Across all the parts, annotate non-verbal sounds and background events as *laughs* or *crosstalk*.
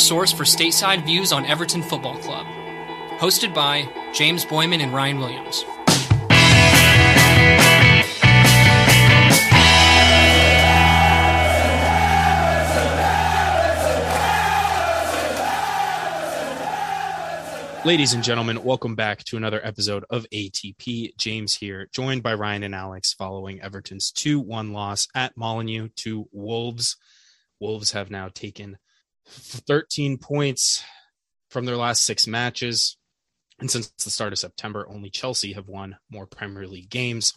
source for stateside views on Everton Football Club. Hosted by James Boyman and Ryan Williams. Ladies and gentlemen, welcome back to another episode of ATP. James here, joined by Ryan and Alex following Everton's 2 1 loss at Molineux to Wolves. Wolves have now taken 13 points from their last six matches. And since the start of September, only Chelsea have won more Premier League games.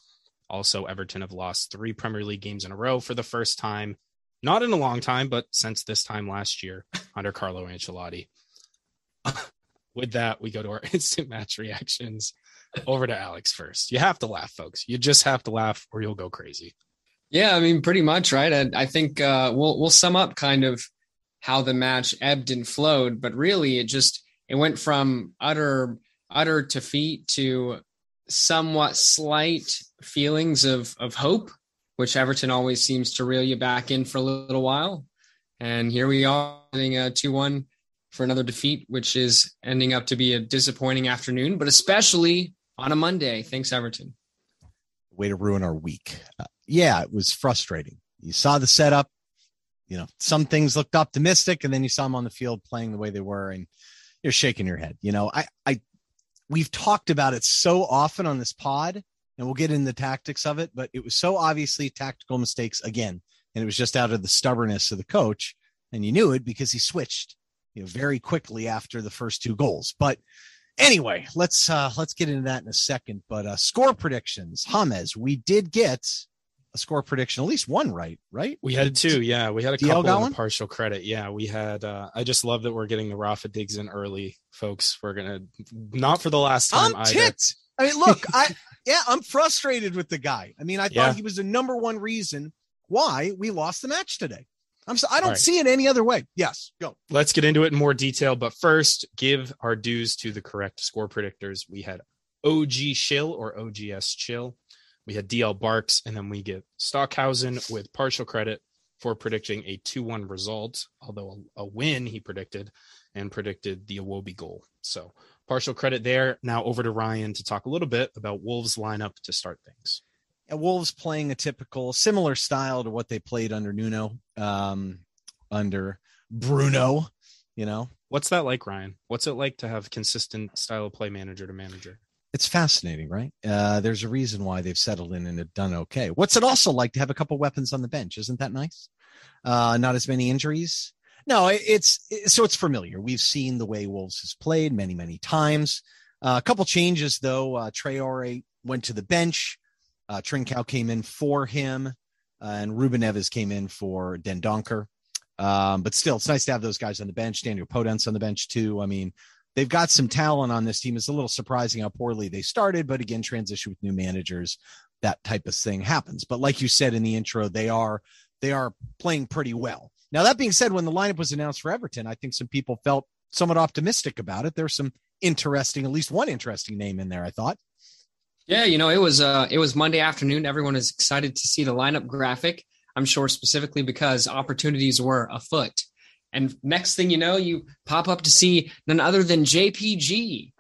Also, Everton have lost three Premier League games in a row for the first time, not in a long time, but since this time last year under Carlo Ancelotti *laughs* with that, we go to our *laughs* instant match reactions. Over to Alex first. You have to laugh, folks. You just have to laugh, or you'll go crazy. Yeah, I mean, pretty much, right? I, I think uh, we'll we'll sum up kind of how the match ebbed and flowed, but really, it just it went from utter utter defeat to somewhat slight feelings of of hope, which Everton always seems to reel you back in for a little while. And here we are, getting a two one for another defeat, which is ending up to be a disappointing afternoon, but especially on a Monday. Thanks, Everton. Way to ruin our week. Uh, yeah, it was frustrating. You saw the setup. You know, some things looked optimistic, and then you saw them on the field playing the way they were, and you're shaking your head. You know, I, I, we've talked about it so often on this pod, and we'll get into the tactics of it, but it was so obviously tactical mistakes again, and it was just out of the stubbornness of the coach, and you knew it because he switched you know, very quickly after the first two goals. But anyway, let's uh let's get into that in a second. But uh score predictions, James, we did get a score prediction, at least one right, right? We had two, yeah. We had a DL couple got of one? partial credit. Yeah, we had uh I just love that we're getting the Rafa digs in early, folks. We're gonna not for the last time I'm ticked. I mean, look, *laughs* I yeah, I'm frustrated with the guy. I mean, I thought Yeah. he was the number one reason why we lost the match today. I'm so I don't right. see it any other way. Yes, go. Let's get into it in more detail, but first, give our dues to the correct score predictors. We had OG Chill or OGS Chill. We had DL Barks, and then we get Stockhausen with partial credit for predicting a 2 1 result, although a, a win he predicted and predicted the Iwobi goal. So, partial credit there. Now, over to Ryan to talk a little bit about Wolves' lineup to start things. And Wolves playing a typical similar style to what they played under Nuno, um, under Bruno, you know. What's that like, Ryan? What's it like to have consistent style of play manager to manager? It's fascinating, right? Uh, there's a reason why they've settled in and have done okay. What's it also like to have a couple weapons on the bench? Isn't that nice? Uh, not as many injuries. No, it- it's it- so it's familiar. We've seen the way Wolves has played many, many times. Uh, a couple changes though. Uh, Traore went to the bench. Uh, Trincao came in for him, uh, and Ruben Neves came in for Dendoncker. Um, but still, it's nice to have those guys on the bench. Daniel Podence on the bench too. I mean, they've got some talent on this team. It's a little surprising how poorly they started, but again, transition with new managers, that type of thing happens. But like you said in the intro, they are they are playing pretty well. Now that being said, when the lineup was announced for Everton, I think some people felt somewhat optimistic about it. There's some interesting, at least one interesting name in there. I thought. Yeah, you know, it was uh it was Monday afternoon. Everyone is excited to see the lineup graphic. I'm sure specifically because opportunities were afoot. And next thing you know, you pop up to see none other than JPG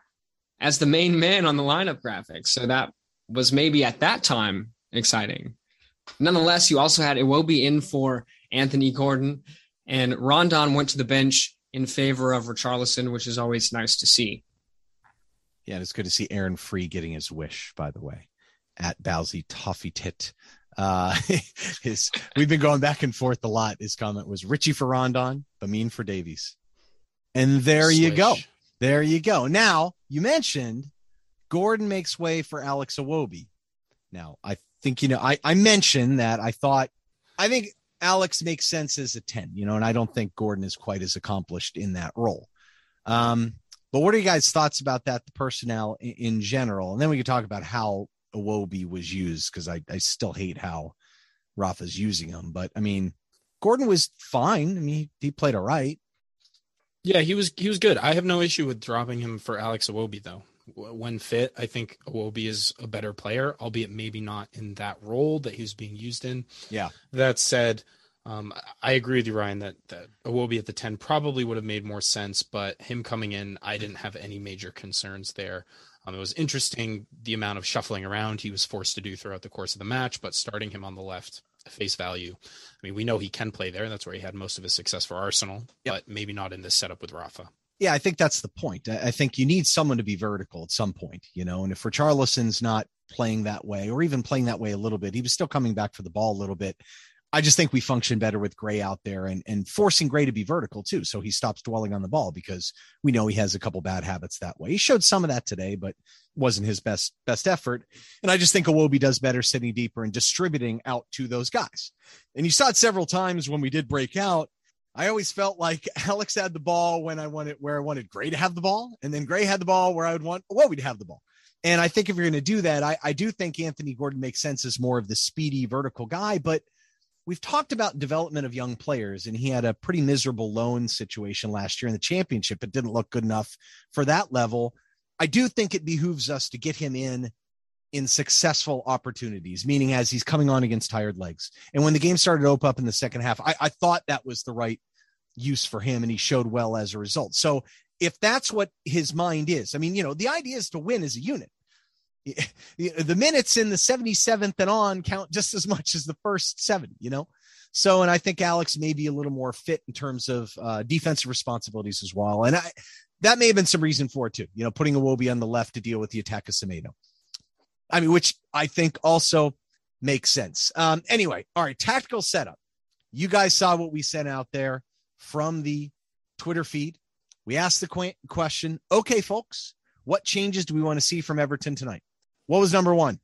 as the main man on the lineup graphics. So that was maybe at that time exciting. Nonetheless, you also had Iwobi in for Anthony Gordon, and Rondon went to the bench in favor of Richarlison, which is always nice to see. Yeah, it's good to see Aaron Free getting his wish, by the way, at Bowsy Toffee Tit. Uh, *laughs* his, we've been going back and forth a lot. His comment was Richie for Rondon, Gbamin for Davies. And there you go. There you go. Now, you mentioned Gordon makes way for Alex Iwobi. Now, I think, you know, I, I mentioned that I thought, I think Alex makes sense as a 10, you know, and I don't think Gordon is quite as accomplished in that role. Um, but what are you guys' thoughts about that, the personnel in, in general? And then we can talk about how Iwobi was used because I, I still hate how Rafa's using him. But I mean, Gordon was fine. I mean, he, he played all right. Yeah, he was he was good. I have no issue with dropping him for Alex Iwobi though. When fit, I think Iwobi is a better player, albeit maybe not in that role that he was being used in. Yeah. That said, Um, I agree with you, Ryan, that that Iwobi at the ten probably would have made more sense, but him coming in, I didn't have any major concerns there. Um, it was interesting the amount of shuffling around he was forced to do throughout the course of the match, but starting him on the left, face value. I mean, we know he can play there. And that's where he had most of his success for Arsenal, yep. but maybe not in this setup with Rafa. Yeah, I think that's the point. I think you need someone to be vertical at some point, you know, and if Richarlison's not playing that way or even playing that way a little bit, he was still coming back for the ball a little bit. I just think we function better with Gray out there and, and forcing Gray to be vertical too. So he stops dwelling on the ball because we know he has a couple bad habits that way. He showed some of that today, but wasn't his best, best effort. And I just think Iwobi does better sitting deeper and distributing out to those guys. And you saw it several times when we did break out. I always felt like *laughs* Alex had the ball when I wanted, where I wanted Gray to have the ball. And then Gray had the ball where I would want Iwobi to have the ball. And I think if you're going to do that, I, I do think Anthony Gordon makes sense as more of the speedy vertical guy, but we've talked about development of young players, and he had a pretty miserable loan situation last year in the championship. It didn't look good enough for that level. I do think it behooves us to get him in in successful opportunities, meaning as he's coming on against tired legs. And when the game started to open up in the second half, I, I thought that was the right use for him, and he showed well as a result. So if that's what his mind is, I mean, you know, the idea is to win as a unit *laughs* the minutes in the 77th and on count just as much as the first 70, you know? So, and I think Alex may be a little more fit in terms of uh, defensive responsibilities as well. And I, that may have been some reason for it too, you know, putting Iwobi on the left to deal with the attack of Semedo. I mean, which I think also makes sense. Um, anyway, all right, tactical setup. You guys saw what we sent out there from the Twitter feed. We asked the question, okay, folks, what changes do we want to see from Everton tonight? What was number one?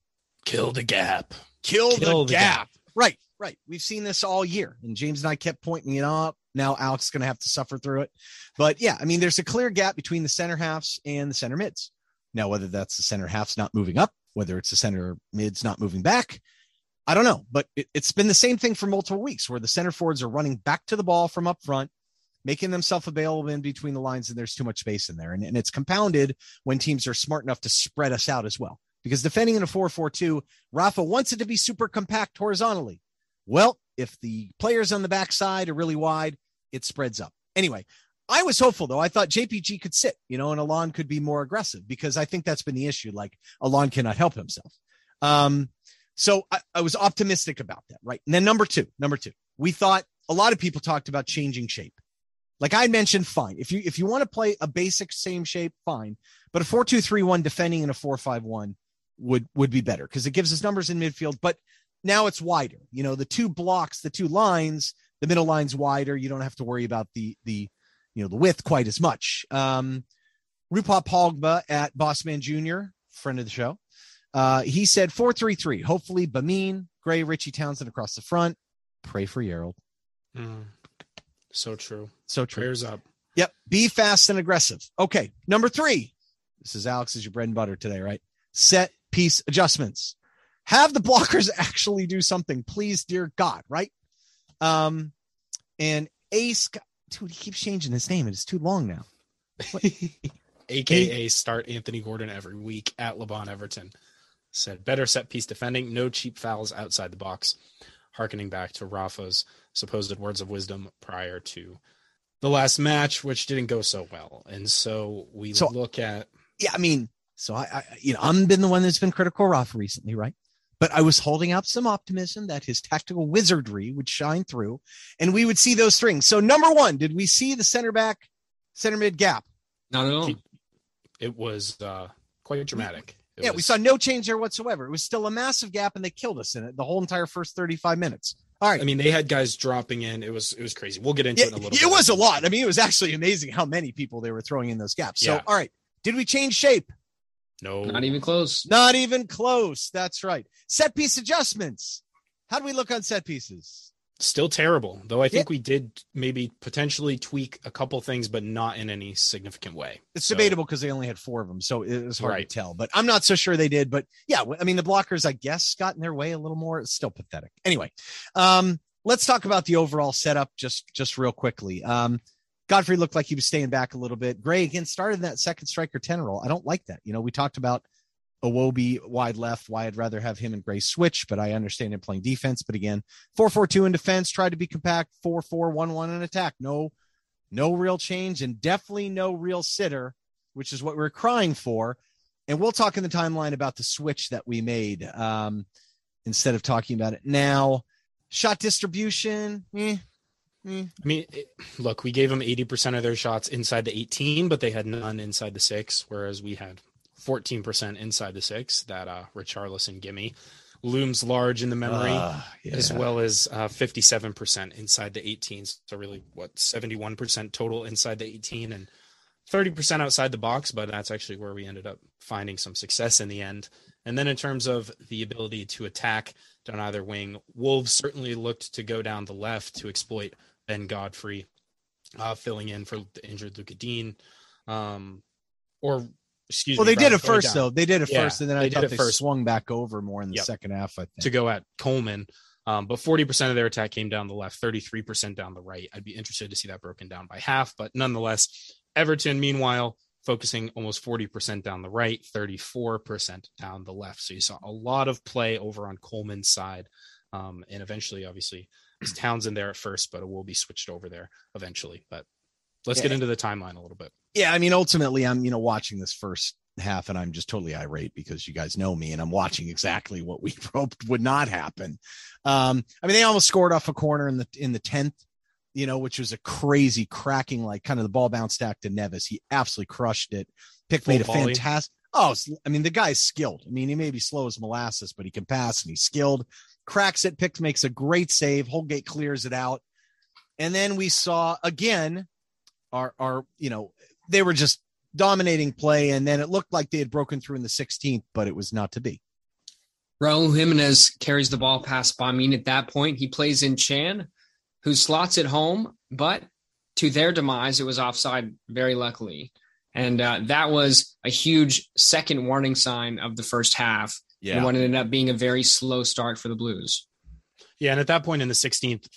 Kill the gap. Kill, Kill the, the gap. gap. Right, right. We've seen this all year, and James and I kept pointing it out. Now Alex is going to have to suffer through it. But yeah, I mean, there's a clear gap between the center halves and the center mids. Now, whether that's the center halves not moving up, whether it's the center mids not moving back, I don't know. But it, it's been the same thing for multiple weeks where the center forwards are running back to the ball from up front, making themselves available in between the lines, and there's too much space in there. And, and it's compounded when teams are smart enough to spread us out as well because defending in a 4-4-2, Rafa wants it to be super compact horizontally. Well, if the players on the backside are really wide, it spreads up. Anyway, I was hopeful though. I thought JPG could sit, you know, and Allan could be more aggressive because I think that's been the issue. Like Allan cannot help himself. Um, so I, I was optimistic about that, right? And then number two, number two, we thought a lot of people talked about changing shape. Like I mentioned, fine. If you if you want to play a basic same shape, fine. But a four two three one defending in a four five one would would be better because it gives us numbers in midfield. But now it's wider. You know, the two blocks, the two lines, the middle line's wider. You don't have to worry about the the you know the width quite as much. Um, Rupa Pogba at Bossman Jr., friend of the show, uh, he said four three three. Hopefully, Gbamin, Gray, Richie Townsend across the front. Pray for Yerald. Mm, so true. So true. Prayers up. Yep. Be fast and aggressive. Okay. Number three. This is Alex is your bread and butter today, right? Set piece adjustments. Have the blockers *laughs* actually do something, please, dear God, right? Um, and Ace, dude, he keeps changing his name. It's too long now. AKA *laughs* start Anthony Gordon every week at LeBon Everton. Said better set piece defending, no cheap fouls outside the box, harkening back to Rafa's supposed words of wisdom prior to the last match, which didn't go so well. And so we so, look at yeah, I mean, so I, I, you know, I'm been the one that's been critical of Rafa recently, right? But I was holding out some optimism that his tactical wizardry would shine through and we would see those strings. So number one, did we see the center back, center mid gap? Not at all. It was uh, quite dramatic. It yeah, was... we saw no change there whatsoever. It was still a massive gap and they killed us in it the whole entire first 35 minutes. All right. I mean, they had guys dropping in. It was it was crazy. We'll get into yeah, it in a little it bit. It was a lot. I mean, it was actually amazing how many people they were throwing in those gaps. So, yeah. all right. Did we change shape? No, not even close. Not even close. That's right. Set piece adjustments. How do we look on set pieces? Still terrible, though. I think yeah. we did maybe potentially tweak a couple things, but not in any significant way. It's so, debatable because they only had four of them, so it was hard right. to tell. But I'm not so sure they did. But yeah, I mean, the blockers, I guess, got in their way a little more. It's still pathetic. Anyway, um, let's talk about the overall setup just just real quickly. Um, Godfrey looked like he was staying back a little bit. Gray again started that second striker 10 role. I don't like that. You know, we talked about Iwobi wide left, why I'd rather have him and Gray switch, but I understand him playing defense. But again, 4 4 2 in defense, tried to be compact, 4 4 1 1 in attack. No, no real change, and definitely no real sitter, which is what we're crying for. And we'll talk in the timeline about the switch that we made um, instead of talking about it now. Shot distribution, eh, eh. I mean, it, look, we gave them 80% of their shots inside the 18, but they had none inside the six, whereas we had 14% inside the six. That uh, Richarlison gimme looms large in the memory, uh, yeah. as well as uh, 57% inside the 18. So really, what 71% total inside the 18 and 30% outside the box. But that's actually where we ended up finding some success in the end. And then in terms of the ability to attack down either wing, Wolves certainly looked to go down the left to exploit Ben Godfrey, uh, filling in for the injured Lucas Digne. Um, or excuse well, me. Well, they did it first though. They did it yeah, first, and then I they thought did it they first. swung back over more in the Yep. second half. I think. to go at Coleman. Um, but 40% of their attack came down the left, 33% down the right. I'd be interested to see that broken down by half, but nonetheless, Everton, meanwhile, focusing almost 40% down the right, 34% down the left. So you saw a lot of play over on Coleman's side. Um, and eventually, obviously, it's Townsend there at first, but it will be switched over there eventually. But let's get into the timeline a little bit. yeah, I mean, ultimately, I'm you know watching this first half, and I'm just totally irate because you guys know me, and I'm watching exactly what we *laughs* hoped would not happen. Um, I mean, they almost scored off a corner in the in the tenth, you know, which was a crazy cracking, like kind of the ball bounced back to Neves. He absolutely crushed it. Pick made a fantastic. Oh, I mean, the guy's skilled. I mean, he may be slow as molasses, but he can pass and he's skilled. Cracks it. Pick makes a great save. Holgate clears it out, and then we saw again our our you know they were just dominating play, and then it looked like they had broken through in the 16th, but it was not to be. Raul Jimenez carries the ball past Gbamin at that point. He plays in Chan, who slots it home, but to their demise, it was offside very luckily. And uh, that was a huge second warning sign of the first half. And what ended up being a very slow start for the Blues. Yeah, and at that point in the 16th,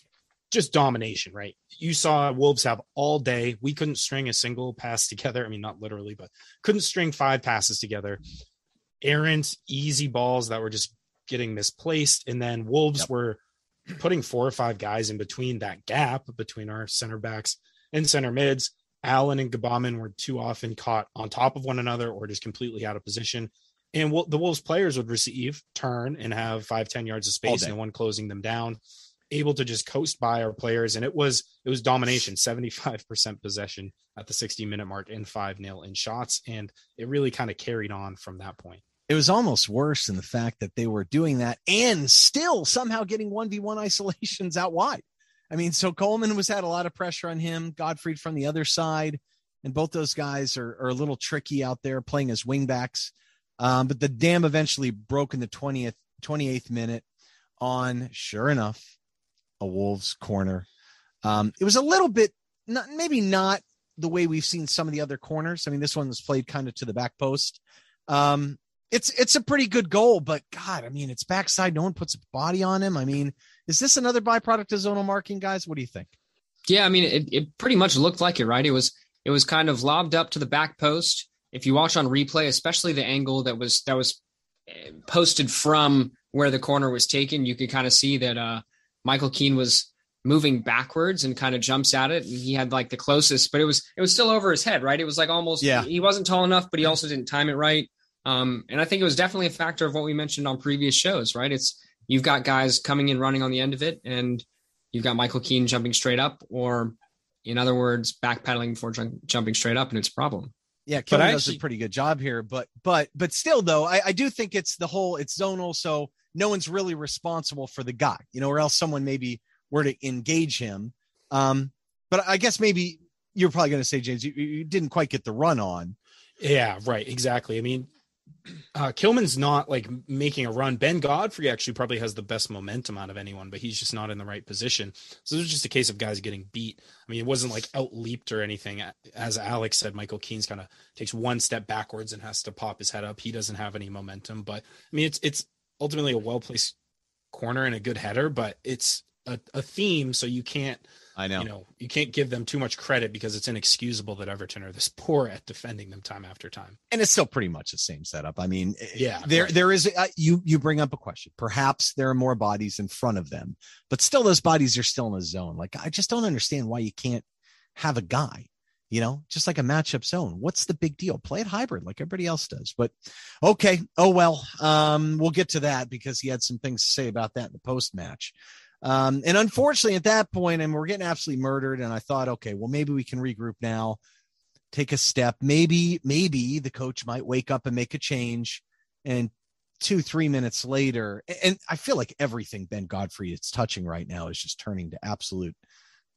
just domination, right? You saw Wolves have all day. We couldn't string a single pass together. I mean, not literally, but couldn't string five passes together. Errant, easy balls that were just getting misplaced. And then Wolves Yep. were putting four or five guys in between that gap between our center backs and center mids. Allan and Gbamin were too often caught on top of one another or just completely out of position. And the Wolves players would receive, turn, and have five, 10 yards of space, day. no one closing them down, able to just coast by our players. And it was it was domination, 75% possession at the 60 minute mark and 5 nil in shots. And it really kind of carried on from that point. It was almost worse in the fact that they were doing that and still somehow getting 1v1 isolations out wide. I mean, so Coleman was had a lot of pressure on him, Godfrey from the other side, and both those guys are, are a little tricky out there playing as wingbacks. Um, but the dam eventually broke in the 20th, 28th minute on, sure enough, a Wolves corner. Um, it was a little bit, not, maybe not the way we've seen some of the other corners. I mean, this one was played kind of to the back post. Um, it's it's a pretty good goal, but God, I mean, it's backside. No one puts a body on him. I mean, is this another byproduct of zonal marking, guys? What do you think? Yeah, I mean, it, it pretty much looked like it, right? It was it was kind of lobbed up to the back post. If you watch on replay, especially the angle that was that was eh, posted from where the corner was taken, you could kind of see that uh, Michael Keane was moving backwards and kind of jumps at it, and he had like the closest, but it was it was still over his head, right? It was like almost Yeah. he wasn't tall enough, but he also didn't time it right. Um, and I think it was definitely a factor of what we mentioned on previous shows, right? It's you've got guys coming in running on the end of it, and you've got Michael Keane jumping straight up, or in other words, backpedaling before jumping straight up, and it's a problem. Yeah, Kilman does actually- a pretty good job here, but but but still though, I, I do think it's the whole it's zonal, so no one's really responsible for the guy, you know, or else someone maybe were to engage him. Um, but I guess maybe you're probably going to say, James, you, you didn't quite get the run on. Yeah, right. Exactly. I mean, uh, Kilman's not like making a run. Ben Godfrey actually probably has the best momentum out of anyone, but he's just not in the right position. So it was just a case of guys getting beat. I mean, it wasn't like out leaped or anything. As Alex said, Michael Keane's kind of takes one step backwards and has to pop his head up. He doesn't have any momentum, but I mean, it's it's ultimately a well placed corner and a good header, but it's a, a theme, so you can't I know. You know, you can't give them too much credit because it's inexcusable that Everton are this poor at defending them time after time. and it's still pretty much the same setup. I mean, Yeah, there right. there is uh, you you bring up a question. Perhaps there are more bodies in front of them, but still those bodies are still in a zone. Like I just don't understand why you can't have a guy, you know, just like a matchup zone. What's the big deal? Play it hybrid like everybody else does. But okay, oh well. Um, we'll get to that because he had some things to say about that in the post match. Um, and unfortunately, at that point, and we're getting absolutely murdered. And I thought, okay, well, maybe we can regroup now, take a step. Maybe, maybe the coach might wake up and make a change. And two, three minutes later, and I feel like everything Ben Godfrey is touching right now is just turning to absolute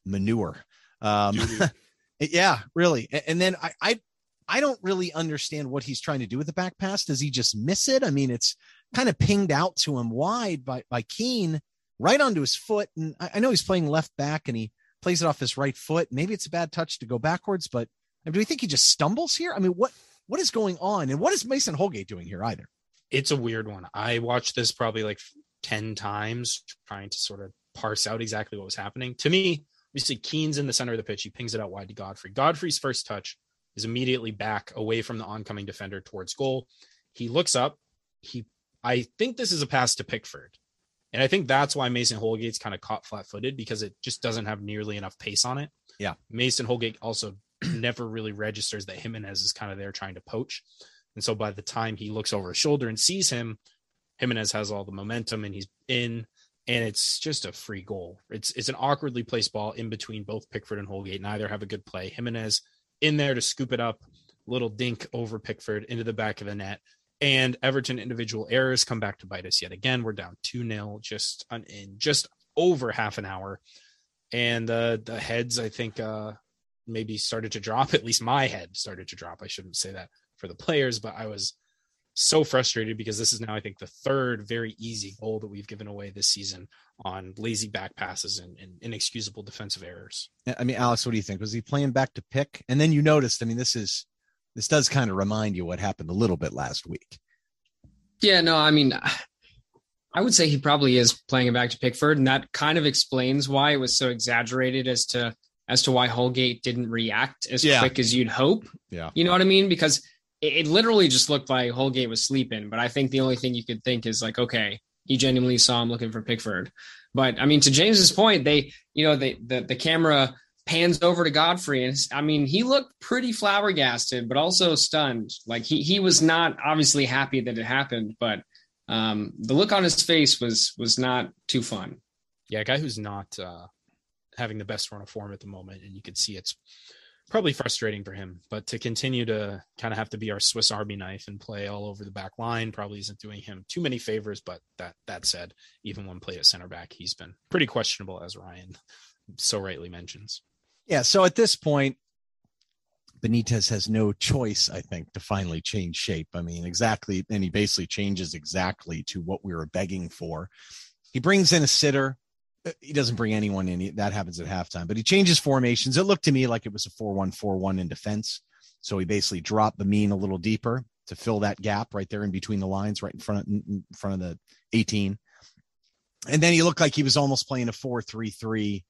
manure. Um, *laughs* yeah, really. And then I, I, I don't really understand what he's trying to do with the back pass. Does he just miss it? I mean, it's kind of pinged out to him wide by by Keane, right onto his foot. And I, I know he's playing left back and he plays it off his right foot. Maybe it's a bad touch to go backwards, but I mean, do we think he just stumbles here? I mean, what what is going on? And what is Mason Holgate doing here either? it's a weird one. I watched this probably like 10 times trying to sort of parse out exactly what was happening. To me, we see Keane's in the center of the pitch. He pings it out wide to Godfrey. Godfrey's first touch is immediately back away from the oncoming defender towards goal. He looks up. He I think this is a pass to Pickford. And I think that's why Mason Holgate's kind of caught flat footed because it just doesn't have nearly enough pace on it. Yeah. Mason Holgate also *clears throat* never really registers that Jimenez is kind of there trying to poach. And so by the time he looks over his shoulder and sees him, Jimenez has all the momentum and he's in, and it's just a free goal. It's it's an awkwardly placed ball in between both Pickford and Holgate. Neither have a good play. Jimenez in there to scoop it up, little dink over Pickford into the back of the net. And Everton individual errors come back to bite us yet again. We're down 2 0 just on, in just over half an hour. And uh, the heads, I think, uh, maybe started to drop. *laughs* At least my head started to drop. I shouldn't say that for the players, but I was so frustrated because this is now, I think, the third very easy goal that we've given away this season on lazy back passes and, and inexcusable defensive errors. I mean, Alex, what do you think? Was he playing back to pick? And then you noticed, I mean, this is this does kind of remind you what happened a little bit last week. Yeah, no, I mean, I would say he probably is playing it back to Pickford, and that kind of explains why it was so exaggerated as to as to why Holgate didn't react as Yeah. quick as you'd hope. Yeah. You know what I mean? Because it, it literally just looked like Holgate was sleeping. But I think the only thing you could think is like, okay, he genuinely saw him looking for Pickford. But I mean, to James's point, they, you know, they the the camera pans over to Godfrey, and I mean, he looked pretty flabbergasted, but also stunned. Like he he was not obviously happy that it happened, but um, the look on his face was was not too fun. Yeah, a guy who's not uh, having the best run of form at the moment, and you can see it's probably frustrating for him. But to continue to kind of have to be our Swiss Army knife and play all over the back line probably isn't doing him too many favors. But that that said, even when played at center back, he's been pretty questionable, as Ryan so rightly mentions. Yeah. So at this point, Benitez has no choice, I think, to finally change shape. I mean, exactly. And he basically changes exactly to what we were begging for. He brings in a sitter. Uh, He doesn't bring anyone in. That happens at halftime, but he changes formations. It looked to me like it was a 4 1 4 1 in defense. So he basically dropped the mean a little deeper to fill that gap right there in between the lines, right in front of, in front of the 18. And then he looked like he was almost playing a 4 3 3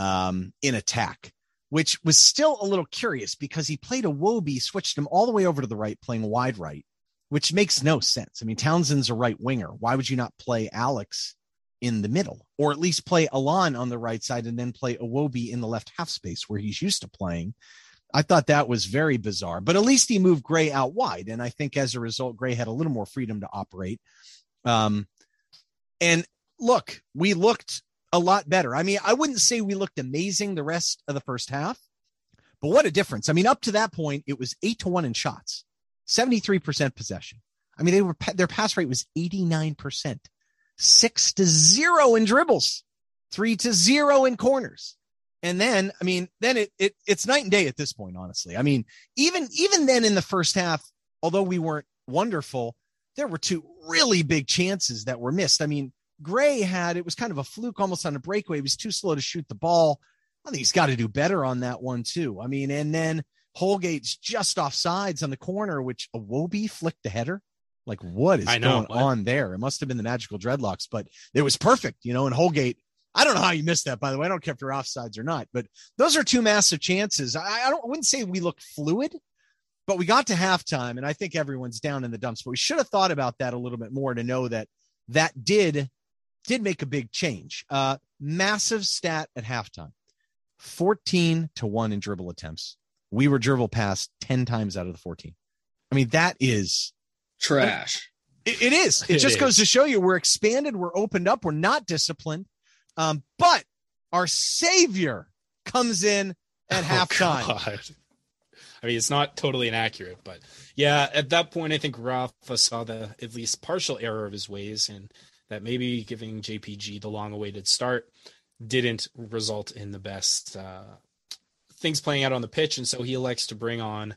um, in attack which was still a little curious because he played Iwobi, switched him all the way over to the right, playing wide right, which makes no sense. I mean, Townsend's a right winger. Why would you not play Alex in the middle, or at least play Allan on the right side and then play Iwobi in the left half space where he's used to playing? I thought that was very bizarre, but at least he moved Gray out wide, and I think as a result, Gray had a little more freedom to operate. Um, and look, we looked a lot better. I mean, I wouldn't say we looked amazing the rest of the first half, but what a difference. I mean, up to that point, it was eight to one in shots, 73% possession. I mean, they were, their pass rate was 89%, six to zero in dribbles, three to zero in corners. And then, I mean, then it, it, it's night and day at this point, honestly. I mean, even, even then in the first half, although we weren't wonderful, there were two really big chances that were missed. I mean, Gray had it was kind of a fluke almost on a breakaway. He was too slow to shoot the ball. I think he's got to do better on that one too. I mean, and then Holgate's just off sides on the corner, which a Iwobi flicked the header. Like, what is I know, going on there? It must have been the magical dreadlocks, but it was perfect, you know. And Holgate I don't know how you missed that, by the way. I don't care if you're offsides or not, but those are two massive chances. I, I don't I wouldn't say we look fluid, but we got to halftime, and I think everyone's down in the dumps. But we should have thought about that a little bit more to know that that did did make a big change. Uh, massive stat at halftime: fourteen to one in dribble attempts. We were dribble past ten times out of the fourteen. I mean, that is trash. It, it is. It, It just is. goes to show you we're expanded, we're opened up, we're not disciplined. Um, but our savior comes in at *laughs* Oh, halftime. God. I mean, it's not totally inaccurate, but yeah, at that point, I think Rafa saw the at least partial error of his ways, and that maybe giving JPG the long-awaited start didn't result in the best uh, things playing out on the pitch, and so he elects to bring on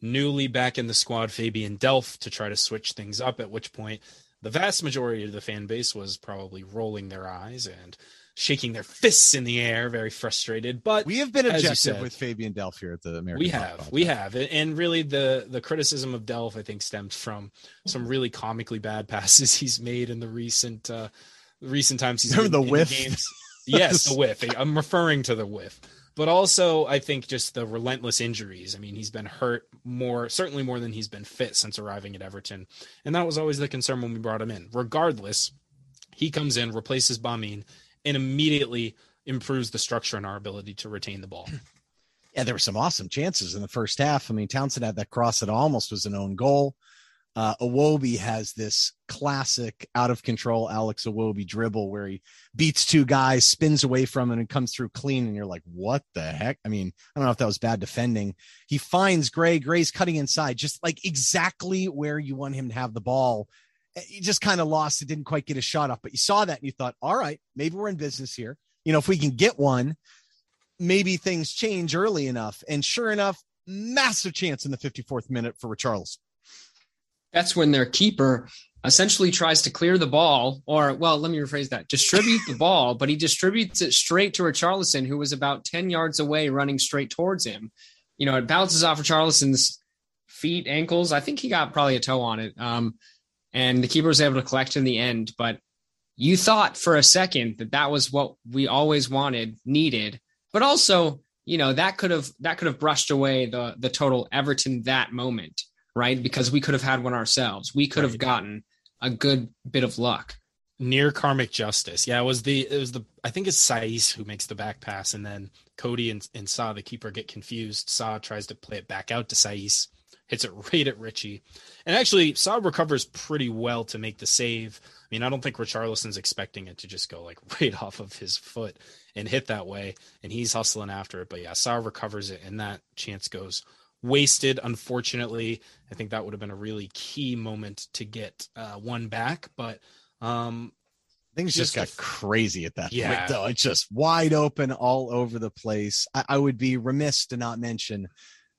newly back in the squad Fabian Delph to try to switch things up. At which point, the vast majority of the fan base was probably rolling their eyes and shaking their fists in the air, very frustrated. But We have been objective said. with Fabian Delph here at the American. we have Podcast. we have and really the the criticism of delph i think stemmed from some really comically bad *laughs* passes he's made in the recent uh recent times he's Remember been the in whiff? games *laughs* yes the whiff i'm referring to the whiff but also i think just the relentless injuries i mean he's been hurt more certainly more than he's been fit since arriving at everton and that was always the concern when we brought him in regardless he comes in replaces Gbamin, and immediately improves the structure and our ability to retain the ball *laughs* Yeah, there were some awesome chances in the first half. I mean, Townsend had that cross that almost was an own goal. Uh, Iwobi has this classic out of control Alex Iwobi dribble where he beats two guys, spins away from it, and comes through clean. And you're like, what the heck? I mean, I don't know if that was bad defending. He finds Gray. Gray's cutting inside, just like exactly where you want him to have the ball. He just kind of lost it, didn't quite get a shot off But you saw that and you thought, all right, maybe we're in business here. You know, if we can get one, maybe things change early enough. And sure enough, massive chance in the 54th minute for Richarlison. That's when their keeper essentially tries to clear the ball, or well, let me rephrase that: distribute the ball, but he distributes it straight to Richarlison, who was about ten yards away, running straight towards him. You know, it bounces off Richarlison's feet, ankles. I think he got probably a toe on it. Um, and the keeper was able to collect in the end. But you thought for a second that that was what we always wanted, needed, but also, you know, that could have that could have brushed away the the total Everton that moment, right? Because we could have had one ourselves. We could have gotten a good bit of luck. near karmic justice. Yeah, it was the it was the I think it's Saïss who makes the back pass, and then Coady and, and Sa the keeper get confused. Sa tries to play it back out to Saïss, hits it *laughs* right at Richie, and actually Sa recovers pretty well to make the save. I mean, I don't think Richarlison's expecting it to just go like *laughs* right off of his foot and hit that way, and he's hustling after it. But yeah, Sa recovers it, and that chance goes wasted. Unfortunately, I think that would have been a really key moment to get uh, one back, but. Um, Things just, Just got f- crazy at that Yeah. point, though. It's just wide open all over the place. I, I would be remiss to not mention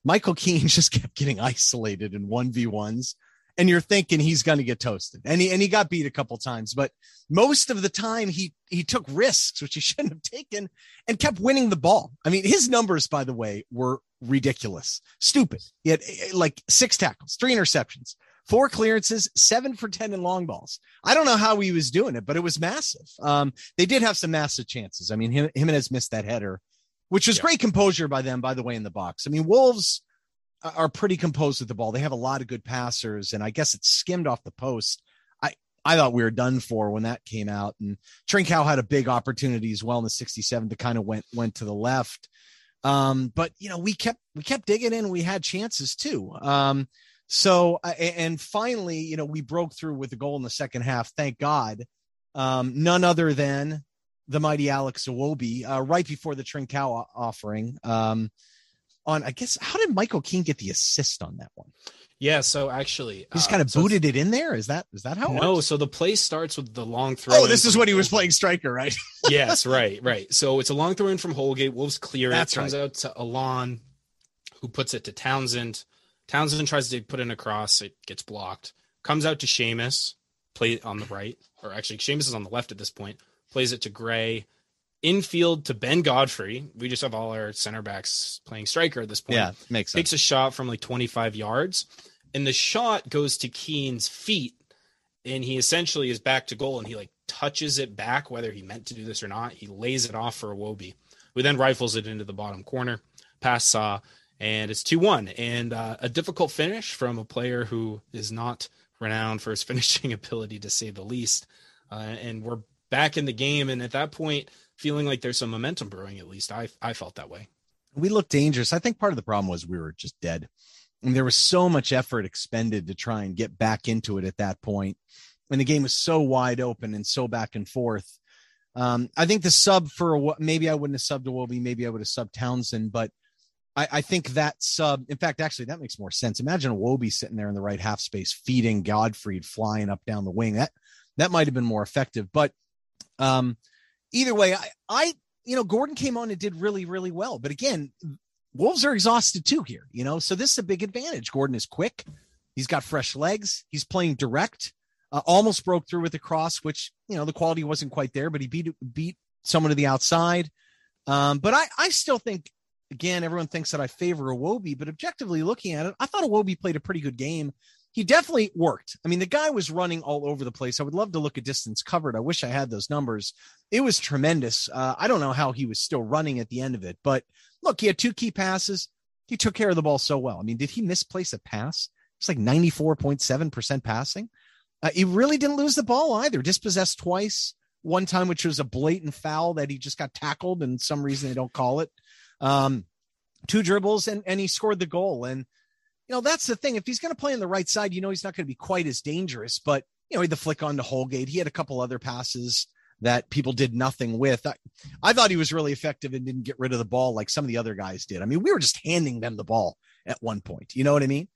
Michael Keane *laughs* just kept getting isolated in 1v1s. And you're thinking he's going to get toasted. And he, and he got beat a couple times, but most of the time he, he took risks, which he *laughs* shouldn't have taken and kept winning the ball. I mean, his numbers, by the way, were ridiculous, stupid. He had eh, like six tackles, three interceptions, four clearances, seven for 10 in long balls. I don't know how he was doing it, but it was massive. Um, they did have some massive chances. I mean, him, Jimenez missed that header, which was Yeah. great composure by them, by the way, in the box. I mean, Wolves are- pretty composed with the ball. They have a lot of good passers, and I guess it skimmed off the post. I, I thought we were done for when that came out. And Trincao had a big opportunity as well in the 67 to kind of went went to the left. Um, but you know, we kept we kept digging in. We had chances too. Um, so uh, and finally, you know, we broke through with the goal in the second half. Thank God. Um, none other than the mighty Alex Iwobi, uh, right before the Trincao o- offering. Um, on I guess how did Michael King get the assist on that one? Yeah, so actually, He just uh, kind of it's- booted it in there. Is that is that how? it No, so the play starts with the long throw. Oh, this is when he was playing striker, right? *laughs* yes, *laughs* right, right. So it's a long throw in from Holgate. Wolves clear it. Turns comes out to Allan, who puts it to Townsend. Townsend tries to put in a cross. It gets blocked. Comes out to Seamus, play on the right, or actually Seamus is on the left at this point. Plays it to Gray. Infield to Ben Godfrey. We just have all our center backs playing striker at this point. Yeah, makes sense. takes a shot from like 25 yards and the shot goes to Keane's feet and he essentially is back to goal and he like touches it back, whether he meant to do this or not. He lays it off for Iwobi, who then rifles it into the bottom corner. Pass saw, and it's 2 1. And uh, a difficult finish from a player who is not renowned for his *laughs* finishing ability, to say the least. Uh, and we're back in the game. And at that point, feeling like there's some momentum brewing, at least I, I felt that way. We looked dangerous. I think part of the problem was we were just dead. And there was so much effort expended to try and get back into it at that point. And the game was so wide open and so back and forth. Um, I think the sub for maybe I wouldn't have subbed Iwobi, maybe I would have subbed Townsend, but I, I, think that sub, in fact, actually, that makes more sense. Imagine Iwobi sitting there in the right half space, feeding Godfrey flying up down the wing. That that might have been more effective. But um, either way, I, I, you know, Gordon came on and did really, really well. But again, Wolves are exhausted too here, you know, so this is a big advantage. Gordon is quick, he's got fresh legs, he's playing direct. Uh, almost broke through with the cross, which you know the quality wasn't quite there, but he beat beat someone to the outside. Um, but I I still think again, everyone thinks that I favor Iwobi, but objectively looking at it, I thought Iwobi played a pretty good game. He definitely worked. I mean, the guy was running all over the place. I would love to look at distance covered. I wish I had those numbers. It was tremendous. Uh, I don't know how he was still running at the end of it, but look, he had two key passes. He took care of the ball so well. I mean, did he misplace a pass? It's like 94.7% passing. Uh, he really didn't lose the ball either. Dispossessed twice. One time, which was a blatant foul that he just got tackled, and some reason they don't call it. Um, two dribbles and and he scored the goal. And you know that's the thing. If he's going to play on the right side, you know he's not going to be quite as dangerous. But you know he had the flick on to Holgate. He had a couple other passes that people did nothing with. I, I thought he was really effective and didn't get rid of the ball like some of the other guys did. I mean, we were just handing them the ball at one point. You know what I mean?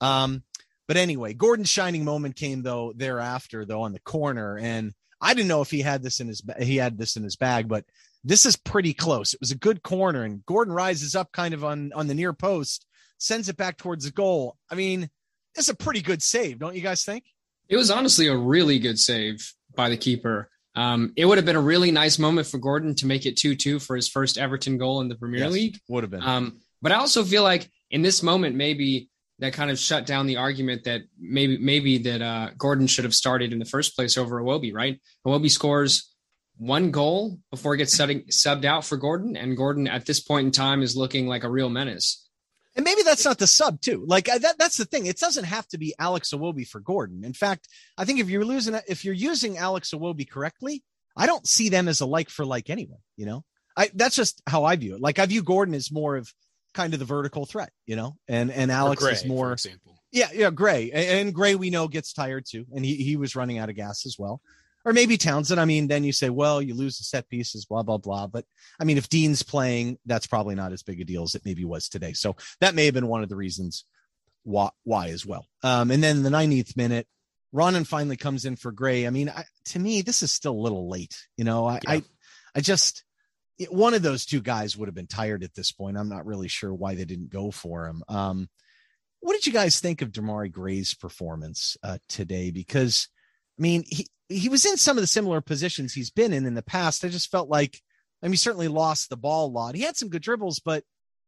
Um, but anyway, Gordon's shining moment came though thereafter though on the corner, and I didn't know if he had this in his he had this in his bag, but this is pretty close. It was a good corner, and Gordon rises up kind of on on the near post, sends it back towards the goal. I mean, it's a pretty good save, don't you guys think? It was honestly a really good save by the keeper. Um, it would have been a really nice moment for Gordon to make it 2 2 for his first Everton goal in the Premier yes, League. Would have been. Um, but I also feel like in this moment, maybe that kind of shut down the argument that maybe maybe that uh, Gordon should have started in the first place over Iwobi, right? Iwobi scores one goal before he gets setting, subbed out for Gordon, and Gordon at this point in time is looking like a real menace. And maybe that's not the sub too. Like that, that's the thing. It doesn't have to be Alex Iwobi for Gordon. In fact, I think if you're losing, if you're using Alex Iwobi correctly, I don't see them as a like for like anyway. You know, I that's just how I view it. Like I view Gordon as more of kind of the vertical threat. You know, and and Alex Gray, is more. Yeah, yeah, Gray and, and Gray we know gets tired too, and he he was running out of gas as well or maybe Townsend. I mean, then you say, well, you lose the set pieces, blah, blah, blah. But I mean, if Digne's playing, that's probably not as big a deal as it maybe was today. So that may have been one of the reasons why, why as well. Um, and then the 90th minute, Rondon finally comes in for Gray. I mean, I, to me, this is still a little late. You know, I, yeah. I, I just, it, one of those two guys would have been tired at this point. I'm not really sure why they didn't go for him. Um, what did you guys think of Demarai Gray's performance uh, today? Because, I mean, he, he was in some of the similar positions he's been in in the past. I just felt like, I mean, he certainly lost the ball a lot. He had some good dribbles, but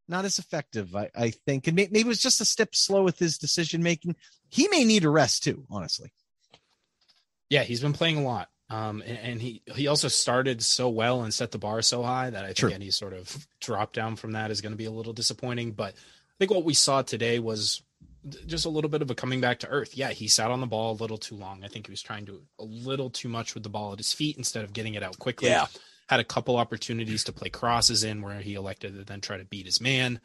not as effective, I, I think. And maybe it was just a step slow with his decision making. He may need a rest too, honestly. Yeah, he's been playing a lot. Um, and, and, he he also started so well and set the bar so high that I think True. any sort of drop down from that is going to be a little disappointing. But I think what we saw today was just a little bit of a coming back to earth. Yeah, he sat on the ball a little too long. I think he was trying to a little too much with the ball at his feet instead of getting it out quickly. Yeah. Had a couple opportunities to play crosses in where he elected to then try to beat his man.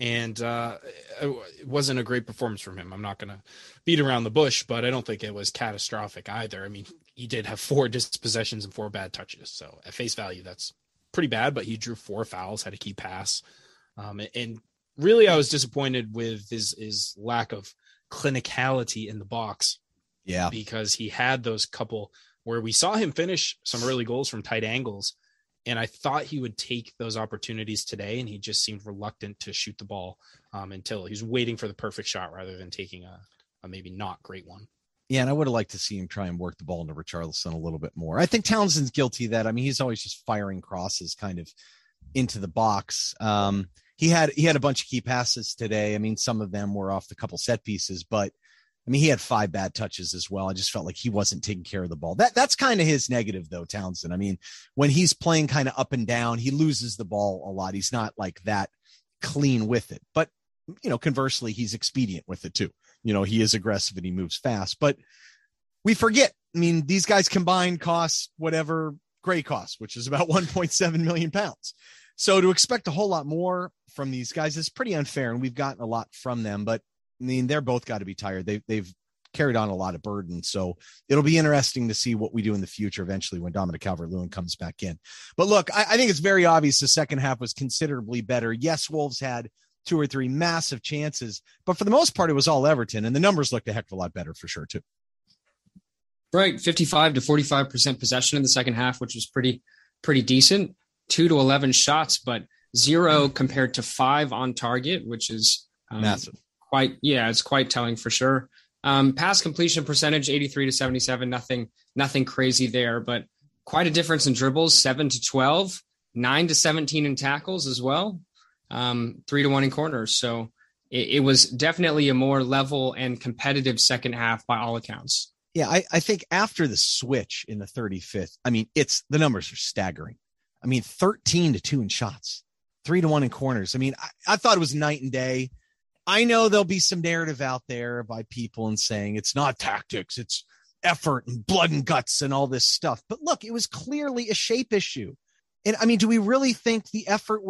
And uh, it wasn't a great performance from him. I'm not going to beat around the bush, but I don't think it was catastrophic either. I mean, he did have four *laughs* dispossessions and four bad touches. So at face value, that's pretty bad, but he drew four fouls, had a key pass. Um, and really I was disappointed with his his lack of clinicality in the box. Yeah. Because he had those couple where we saw him finish some early goals from tight angles. And I thought he would take those opportunities today, and he just seemed reluctant to shoot the ball um, until he was waiting for the perfect shot rather than taking a, a maybe not great one. Yeah, and I would have liked to see him try and work the ball into Richarlison a little bit more. I think Townsend's guilty of that. I mean, he's always just firing crosses kind of into the box. Um, he had he had a bunch of key passes today. I mean, some of them were off the couple set pieces, but I mean, he had five bad touches as well. I just felt like he wasn't taking care of the ball. That that's kind of his negative though, Townsend. I mean, when he's playing kind of up and down, he loses the ball a lot. He's not like that clean with it. But you know, conversely, he's expedient with it too. You know, he is aggressive and he moves fast. But we forget. I mean, these guys combined costs whatever Gray costs, which is about *laughs* 1.7 million pounds. So to expect a whole lot more from these guys is pretty unfair, and we've gotten a lot from them. But I mean, they're both got to be tired. They, they've carried on a lot of burden. So it'll be interesting to see what we do in the future eventually when Dominic Calvert Lewin comes back in. But look, I, I, think it's very obvious the second half was considerably better. Yes, Wolves had two or three massive chances, but for the most part, it was all Everton, and the numbers looked a heck of a lot better for sure, too. Right. 55 to 45% possession in the second half, which was pretty, pretty decent. Two to 11 shots, but zero compared to five on target, which is um, massive quite yeah, it's quite telling for sure. Um, pass completion percentage 83 to 77, nothing nothing crazy there, but quite a difference in dribbles, 7 to 12, 9 to 17 in tackles as well. Um, 3 to 1 in corners. So it, it was definitely a more level and competitive second half by all accounts. Yeah, I, I think after the switch in the 35th, I mean, it's the numbers are staggering. I mean, 13 to 2 in shots, 3 to 1 in corners. I mean, I, I thought it was night and day. I know there'll be some narrative out there by people and saying it's not tactics, it's effort and blood and guts and all this stuff. But look, it was clearly a shape issue. And I mean, do we really think the effort,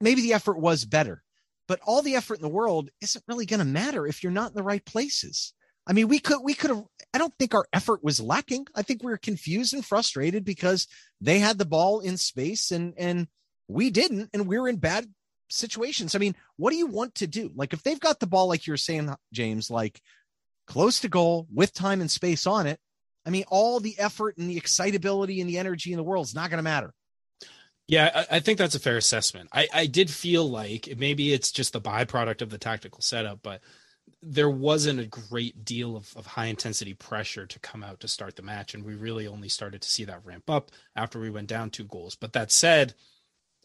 maybe the effort was better, but all the effort in the world isn't really going to matter if you're not in the right places. I mean, we could, we could have, I don't think our effort was lacking. I think we were confused and frustrated because they had the ball in space and, and we didn't, and we we're in bad situations. I mean, what do you want to do? Like if they've got the ball, like you're saying, James, like close to goal with time and space on it. I mean, all the effort and the excitability and the energy in the world is not going to matter. Yeah, I, I, think that's a fair assessment. I, I did feel like maybe it's just the byproduct of the tactical setup, but there wasn't a great deal of, of high intensity pressure to come out to start the match. And we really only started to see that ramp up after we went down two goals. But that said,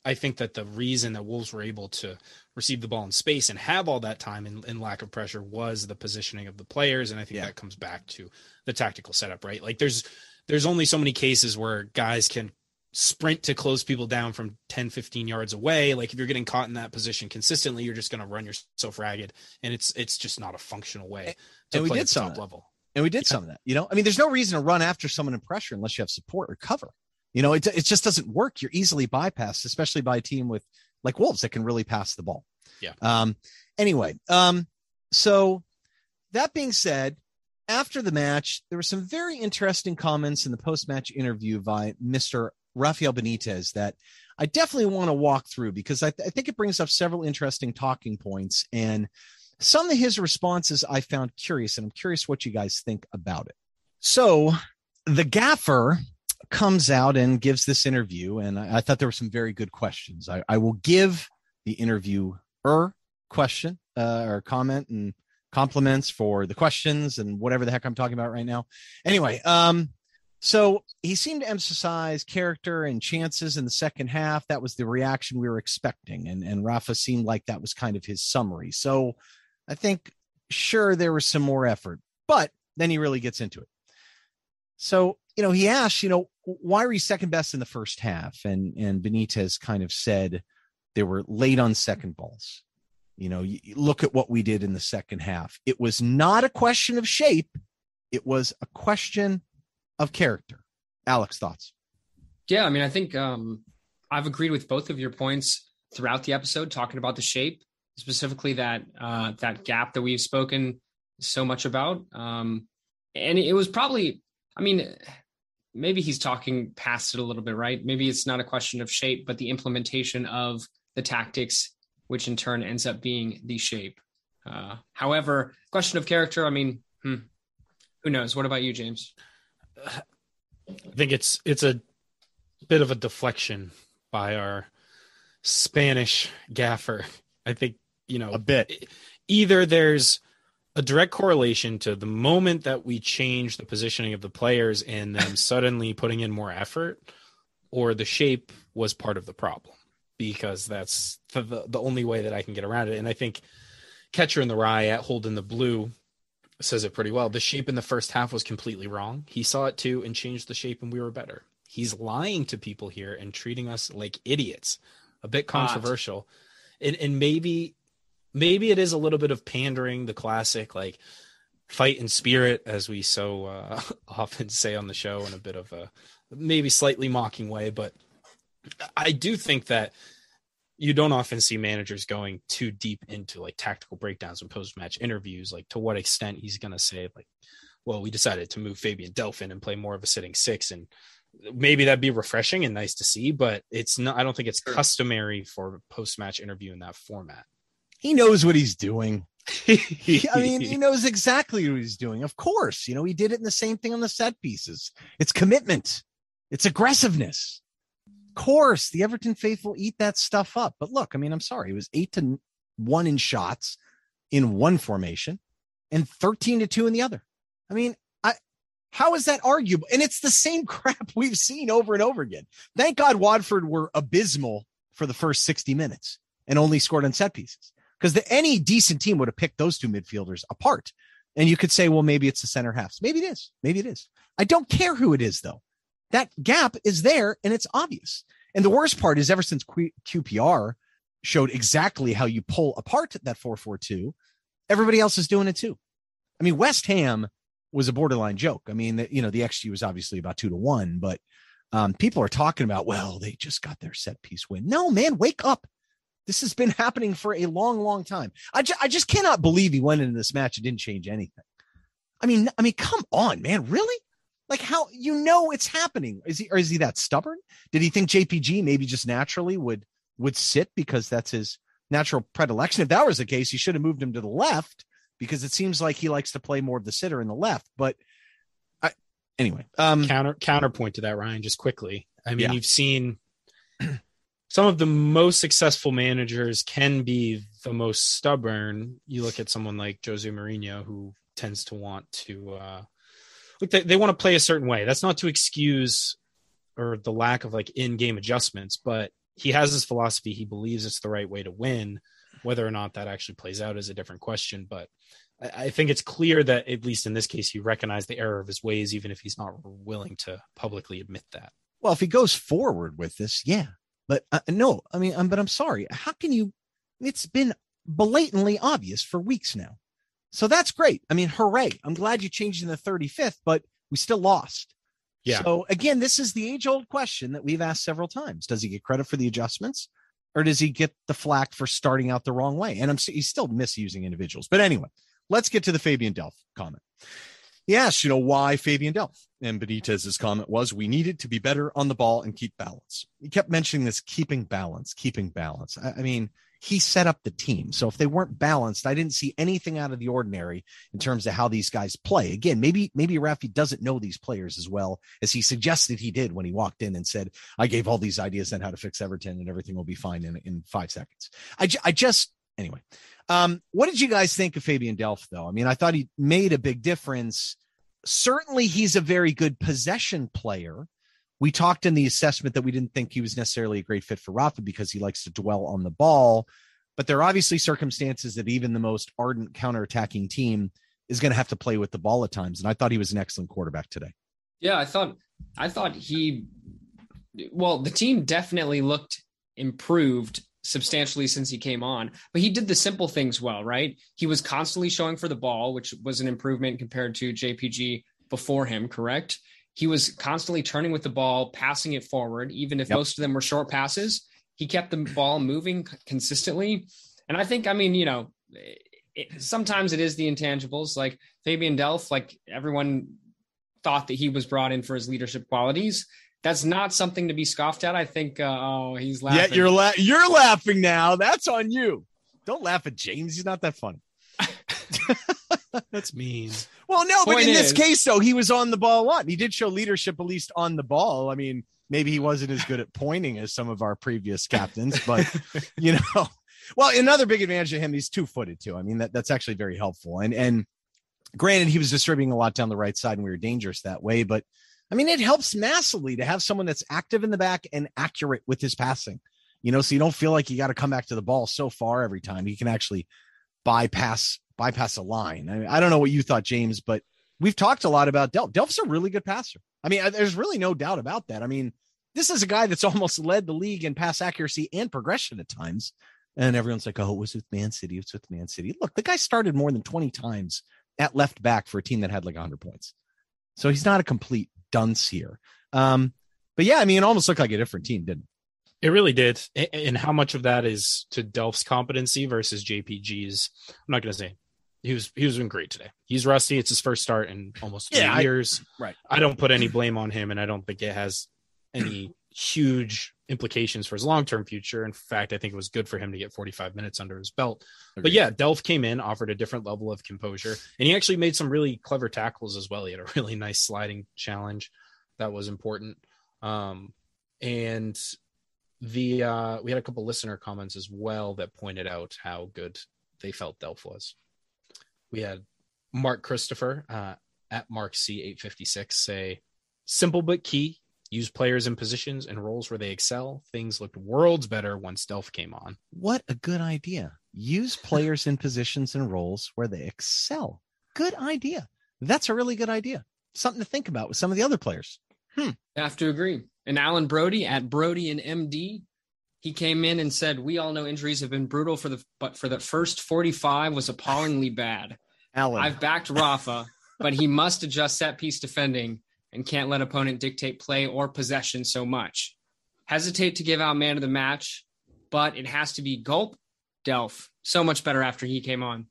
I think that the reason that Wolves were able to receive the ball in space and have all that time and, and lack of pressure was the positioning of the players. And I think yeah. that comes back to the tactical setup, right? Like there's there's only so many cases where guys can sprint to close people down from 10 15 yards away like if you're getting caught in that position consistently you're just going to run yourself ragged and it's it's just not a functional way to and we did some level and we did yeah. some of that you know i mean there's no reason to run after someone in pressure unless you have support or cover you know, it, it just doesn't work. You're easily bypassed, especially by a team with like Wolves that can really pass the ball. Yeah. Um, anyway, um, so that being said, after the match, there were some very interesting comments in the post match interview by Mr. Rafael Benitez that I definitely want to walk through because I, th- I think it brings up several interesting talking points. And some of his responses I found curious, and I'm curious what you guys think about it. So the gaffer comes out and gives this interview, and I, I thought there were some very good questions. I, I will give the interviewer question uh, or comment and compliments for the questions and whatever the heck I'm talking about right now. Anyway, um, so he seemed to emphasize character and chances in the second half. That was the reaction we were expecting, and and Rafa seemed like that was kind of his summary. So I think sure there was some more effort, but then he really gets into it. So you know, he asked, you know, why were you second best in the first half? And and Benitez kind of said they were late on second balls. You know, you, look at what we did in the second half. It was not a question of shape. It was a question of character. Alex, thoughts? Yeah, I mean, I think um, I've agreed with both of your points throughout the episode, talking about the shape, specifically that uh, that gap that we've spoken so much about. Um, and it was probably, I mean, maybe he's talking past it a little bit, right? Maybe it's not a question of shape, but the implementation of the tactics, which in turn ends up being the shape. Uh, however, question of character, I mean, hmm, who knows? What about you, James? I think it's it's a bit of a deflection by our Spanish gaffer. I think you know a bit. Either there's a direct correlation to the moment that we change the positioning of the players and them *laughs* suddenly putting in more effort, or the shape was part of the problem because that's the, the only way that I can get around it. And I think catcher in the rye at holding the blue says it pretty well. The shape in the first half was completely wrong. He saw it too and changed the shape, and we were better. He's lying to people here and treating us like idiots. A bit controversial, and, and maybe maybe it is a little bit of pandering, the classic like fight and spirit, as we so uh, *laughs* often say on the show, in a bit of a maybe slightly mocking way. But I do think that you don't often see managers going too deep into like tactical breakdowns and post match interviews, like to what extent he's going to say, like, well, we decided to move Fabian Delphin and play more of a sitting six. And maybe that'd be refreshing and nice to see, but it's not, I don't think it's customary for a post match interview in that format. He knows what he's doing. I mean, he *laughs* knows exactly what he's doing. Of course, you know, he did it in the same thing on the set pieces. It's commitment, it's aggressiveness course, the Everton faithful eat that stuff up. But look, I mean, I'm sorry, it was eight to one in shots in one formation and 13 to two in the other. I mean, I, how is that arguable? And it's the same *laughs* crap we've seen over and over again. Thank God Watford were abysmal for the first 60 minutes and only scored on set pieces because any decent team would have picked those two midfielders apart. And you could say, well, maybe it's the center halves. Maybe it is. Maybe it is. I don't care who it is, though that gap is there and it's obvious. And the worst part is ever since Q- QPR showed exactly how you pull apart that 442, everybody else is doing it too. I mean, West Ham was a borderline joke. I mean, you know, the XG was obviously about two to one, but um, people are talking about, well, they just got their set piece win. No, man, wake up. This has been happening for a long, long time. I, ju- I just cannot believe he went into this match and didn't change anything. I mean, I mean, come on, man, really? Like how you know it's happening? Is he or is he that stubborn? Did he think JPG maybe just naturally would would sit because that's his natural predilection? If that was the case, he should have moved him to the left because it seems like he likes to play more of the sitter in the left. But I anyway, um counter counterpoint to that, Ryan, just quickly. I mean, yeah. you've seen *clears throat* some of the most successful managers can be the most stubborn. You look at someone like Jose Mourinho, who tends to want to uh, look they, they want to play a certain way. That's not to excuse or the lack of like in-game adjustments but he has his philosophy. He believes it's the right way to win. Whether or not that actually plays out is a different question but I, I think it's clear that at least in this case he recognized the error of his ways even if he's not willing to publicly admit that. Well if he goes forward with this yeah. But uh, no i mean um, but i'm sorry. How can you it's been blatantly obvious for weeks now so that's great. I mean, hooray. I'm glad you changed in the 35th, but we still lost. Yeah. So again, this is the age old question that we've asked several times. Does he get credit for the adjustments or does he get the flack for starting out the wrong way? And I'm he's still misusing individuals. But anyway, let's get to the Fabian Delph comment. He asked, you know, why Fabian Delph? And Benitez's comment was, we needed to be better on the ball and keep balance. He kept mentioning this keeping balance, keeping balance. I, I mean, he set up the team. So if they weren't balanced, I didn't see anything out of the ordinary in terms of how these guys play. Again, maybe maybe Rafi doesn't know these players as well as he suggested he did when he walked in and said, "I gave all these ideas on how to fix Everton and everything will be fine in in five seconds." I I just anyway. Um, what did you guys think of Fabian Delph though? I mean, I thought he made a big difference. Certainly, he's a very good possession player we talked in the assessment that we didn't think he was necessarily a great fit for Rafa because he likes to dwell on the ball. But there are obviously circumstances that even the most ardent counterattacking team is going to have to play with the ball at times. And I thought he was an excellent quarterback today. Yeah, I thought I thought he well, the team definitely looked improved substantially since he came on, but he did the simple things well, right? He was constantly showing for the ball, which was an improvement compared to JPG before him, correct? He was constantly turning with the ball, passing it forward, even if yep. most of them were short passes. He kept the ball moving consistently. And I think, I mean, you know, it, sometimes it is the intangibles like Fabian Delph, like everyone thought that he was brought in for his leadership qualities. That's not something to be scoffed at. I think, uh, oh, he's laughing. Yeah, you're, la- you're laughing now. That's on you. Don't laugh at James. He's not that funny. *laughs* That's mean. Well, no, Point but in is, this case, though, he was on the ball a lot. He did show leadership, at least on the ball. I mean, maybe he wasn't as good at pointing as some of our previous captains, but *laughs* you know, well, another big advantage of him, he's two footed too. I mean, that, that's actually very helpful. And and granted, he was distributing a lot down the right side, and we were dangerous that way. But I mean, it helps massively to have someone that's active in the back and accurate with his passing. You know, so you don't feel like you got to come back to the ball so far every time. He can actually bypass bypass a line. I, mean, I don't know what you thought, James, but we've talked a lot about Delph. Delph's a really good passer. I mean, there's really no doubt about that. I mean, this is a guy that's *laughs* almost led the league in pass accuracy and progression at times. And everyone's like, oh, it was with Man City. It's with Man City. Look, the guy started more than 20 times at left back for a team that had like 100 points. So he's not a complete dunce here. Um, but yeah, I mean, it almost looked like a different team, didn't it? It really did. And how much of that is to Delph's competency versus JPG's? I'm not going to say he was he was doing great today. He's rusty. It's his first start in almost yeah, years. Right. I don't put any blame on him, and I don't think it has any huge implications for his long term future. In fact, I think it was good for him to get 45 minutes under his belt. Agreed. But yeah, Delph came in, offered a different level of composure, and he actually made some really clever tackles as well. He had a *laughs* really nice sliding challenge that was important. Um, and the uh, we had a couple listener comments as well that pointed out how good they felt Delph was we had Mark Christopher uh, at Mark C856 say, simple but key. Use players in positions and roles where they excel. Things looked worlds better once Delph came on. What a good idea. Use *laughs* players in positions and roles where they excel. Good idea. That's a really good idea. Something to think about with some of the other players. Hmm. I have to agree. And Alan Brody at Brody and MD he came in and said, "We all know injuries have been brutal for the but for the first 45 was appallingly bad." Alan. I've backed Rafa, but he must adjust set piece defending and can't let opponent dictate play or possession so much. Hesitate to give out man of the match, but it has to be gulp Delph. So much better after he came on.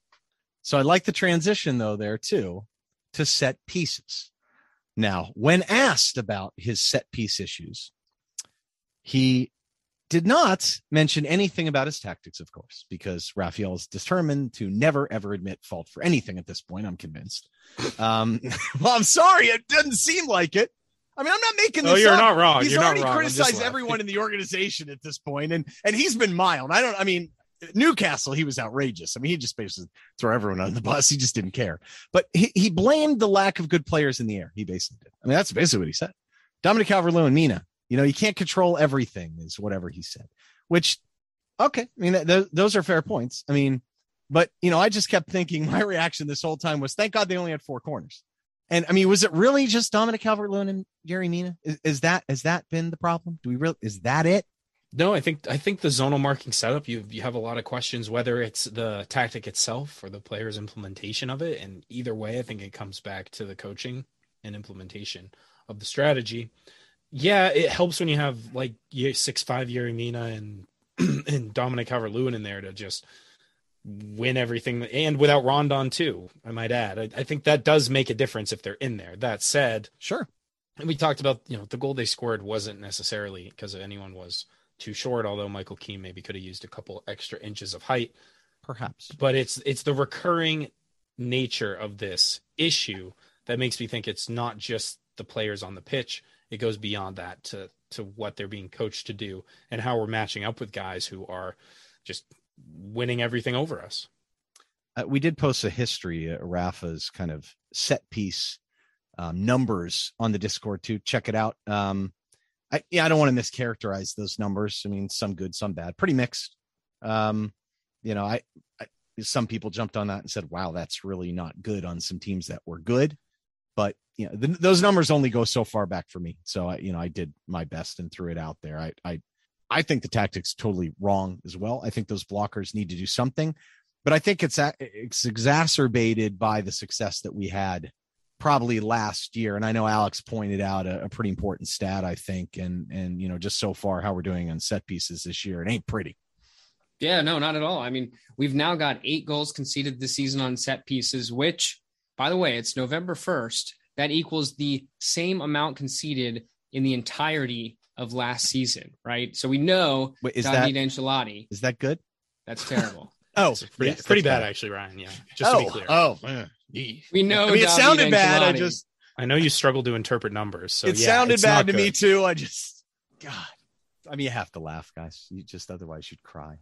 So I like the transition though there too to set pieces. Now, when asked about his set piece issues, he did not mention anything about his tactics, of course, because Rafael is determined to never ever admit fault for anything at this point. I'm convinced. Um, *laughs* *laughs* well, I'm sorry, it doesn't seem like it. I mean, I'm not making this. Oh, you're up. not wrong. He's you're already criticized everyone in the organization at this point, and and he's been mild. I don't. I mean, Newcastle, he was outrageous. I mean, he just basically threw everyone on the bus. He just didn't care. But he, he blamed the lack of good players in the air. He basically did. I mean, that's basically what he said. Dominic Calvert-Lewin, Mina, you know, you can't control everything, is whatever he said. Which, okay, I mean, th- those are fair points. I mean, but you know, I just kept thinking *laughs* my reaction this whole time was, thank God they only had four corners. And I mean, was it really just Dominic Calvert-Lewin and Yerry Mina? Is, is that has that been the problem? Do we really is that it? No, I think I think the zonal marking setup you you have a lot of questions whether it's the tactic itself or the player's implementation of it, and either way, I think it comes back to the coaching and implementation of the strategy yeah, it helps when you have like six five Yerry Mina and *clears throat* and Dominic Calvert Lewin in there to just win everything and without Rondon too, I might add. I, I, think that does make a difference if they're in there. That said, sure. And we talked about, you know, the goal they scored wasn't necessarily because anyone was too short, although Michael Keane maybe could have used a couple extra inches of height. Perhaps. But it's it's the recurring nature of this issue that makes me think it's not just the players on the pitch it goes beyond that to to what they're being coached to do and how we're matching up with guys who are just winning everything over us. Uh, we did post a history, uh, Rafa's kind of set piece um, numbers on the Discord too. Check it out. Um, I, yeah, I don't want to mischaracterize those numbers. I mean, some good, some bad, pretty mixed. Um, you know, I, I some people jumped on that and said, "Wow, that's really not good." On some teams that were good, but you know, the, those numbers only go so far back for me. So I, you know, I did my best and threw it out there. I, I, I think the tactics totally wrong as well. I think those blockers need to do something, but I think it's it's exacerbated by the success that we had probably last year. And I know Alex pointed out a, a, pretty important stat, I think, and and you know, just so far how we're doing on set pieces this year. It ain't pretty. Yeah, no, not at all. I mean, we've now got eight goals conceded this season on set pieces, which, by the way, it's November first that equals the same amount conceded in the entirety of last season, right? So we know Wait, is David that, Ancelotti. Is that good? That's terrible. *laughs* oh, pretty, yes, pretty bad, bad, actually, Ryan. Yeah, just oh, to be clear. Oh, yeah. we know. I mean, it sounded bad. I just. I know you struggle to interpret numbers, so it yeah, sounded bad to good. me too. I just, God, I mean, you have to laugh, guys. You just otherwise you'd cry.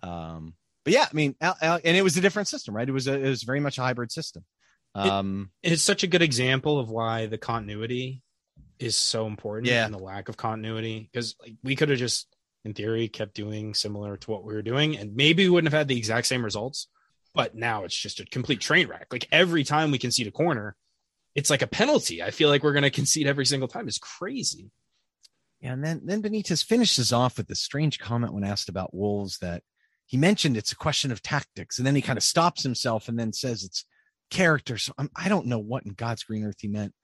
Um, but yeah, I mean, and it was a different system, right? It was a, it was very much a hybrid system. Um, it, it's such a good example of why the continuity is so important yeah. and the lack of continuity because like we could have just in theory kept doing similar to what we were doing and maybe we wouldn't have had the exact same results but now it's just a complete train wreck. Like every time we concede a corner, it's like a penalty. I feel like we're going to concede every single time. It's crazy. Yeah, and then then Benitez finishes off with this strange comment when asked about Wolves that he mentioned it's a question of tactics, and then he kind of stops himself and then says it's character. So I'm, I do not know what in God's green earth he meant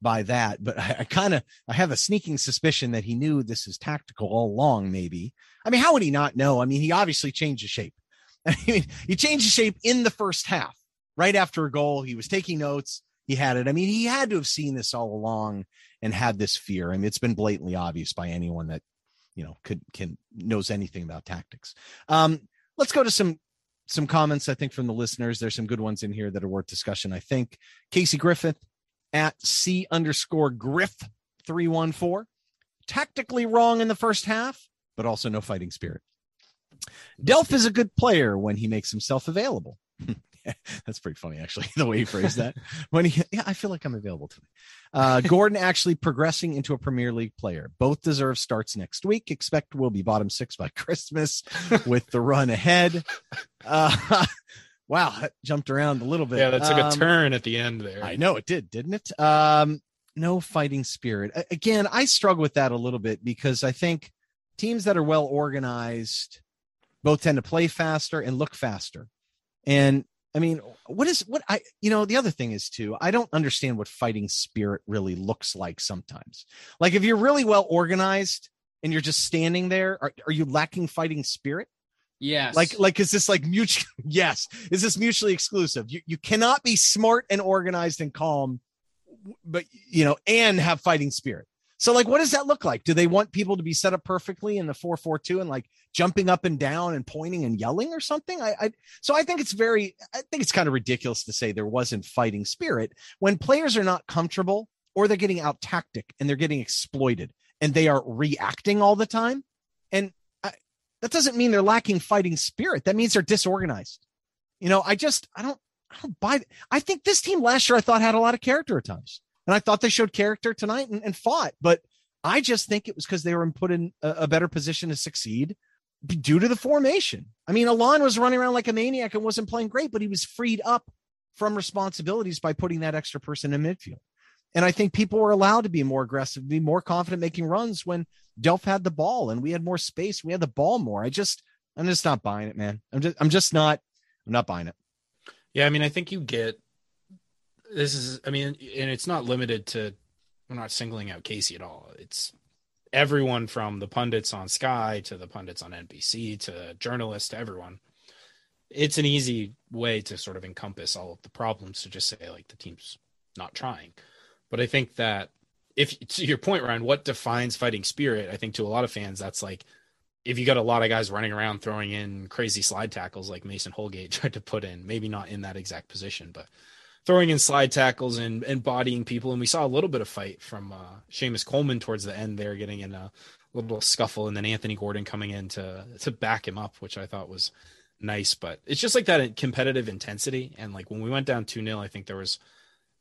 by that, but *laughs* I, I kind of I have a sneaking suspicion that he knew this is tactical all along. Maybe I mean, how would he not know? I mean, he obviously changed the shape. *laughs* I mean, he changed the shape in the first half, right after a goal. He was taking notes. He had it. I mean, he had to have seen this all along and had this fear. I mean, it's been blatantly obvious by anyone that you know could can knows anything about tactics. Um, let's go to some some comments. I think from the listeners, there's some good ones in here that are worth discussion. I think Casey Griffith at C underscore Griff three one four, tactically wrong in the first half, but also no fighting spirit. Delph is a good player when he makes himself available. *laughs* *laughs* That's pretty funny, actually, *laughs* the way you phrased that. When he, yeah, I feel like I'm available today. Uh, Gordon actually progressing into a Premier League player. Both deserve starts next week. Expect we'll be bottom six by *laughs* Christmas with the run ahead. Uh, wow, that jumped around a little bit. Yeah, that took um, a turn at the end there. I know it did, didn't it? Um, no fighting spirit. Again, I struggle with that a little bit because I think teams that are well organized both tend to play faster and look faster. And I mean, what is what I, you know, the other thing is too, I don't understand what fighting spirit really looks like sometimes. Like if you're really well organized and you're just standing there, are, are you lacking fighting spirit? Yes. Like, like, is this like mutual? *laughs* Yes. Is this mutually exclusive? You, you cannot be smart and organized and calm, but, you know, and have fighting spirit. So, like, what does that look like? Do they want people to be set up perfectly in the 442 and like jumping up and down and pointing and yelling or something? I, I so I think it's very, I think it's kind of ridiculous to say there wasn't fighting spirit when players are not comfortable or they're getting out tactic and they're getting exploited and they are reacting all the time. And I, that doesn't mean they're lacking fighting spirit. That means they're disorganized. You know, I just, I don't, I don't buy. I think this team last year I thought had a lot of character at times. And I thought they showed character tonight and, and fought, but I just think it was because they were put in a, a, better position to succeed due to the formation. I mean, Allan was running around like a maniac and wasn't playing great, but he was freed up from responsibilities by putting that extra person in midfield. And I think people were allowed to be more aggressive, be more confident making runs when Delph had the ball and we had more space. We had the ball more. I just, I'm just not buying it, man. I'm just, I'm just not, I'm not buying it. Yeah. I mean, I think you get this is i mean and it's not limited to we're not singling out casey at all. It's everyone from the pundits on sky to the pundits on nbc to journalists to everyone. It's an easy way to sort of encompass all of the problems to just say like the team's not trying. But i think that if to your point ryan what defines fighting spirit i think to a lot of fans that's like if you got a lot of guys running around throwing in crazy slide tackles like mason holgate *laughs* tried to put in maybe not in that exact position but throwing in slide tackles and, and bodying people. And we saw a little bit of fight from uh, Seamus Coleman towards the end there, getting in a little scuffle, and then Anthony Gordon coming in to to back him up, which I thought was nice. But it's just like that competitive intensity. And like when we went down 2 0, I think there was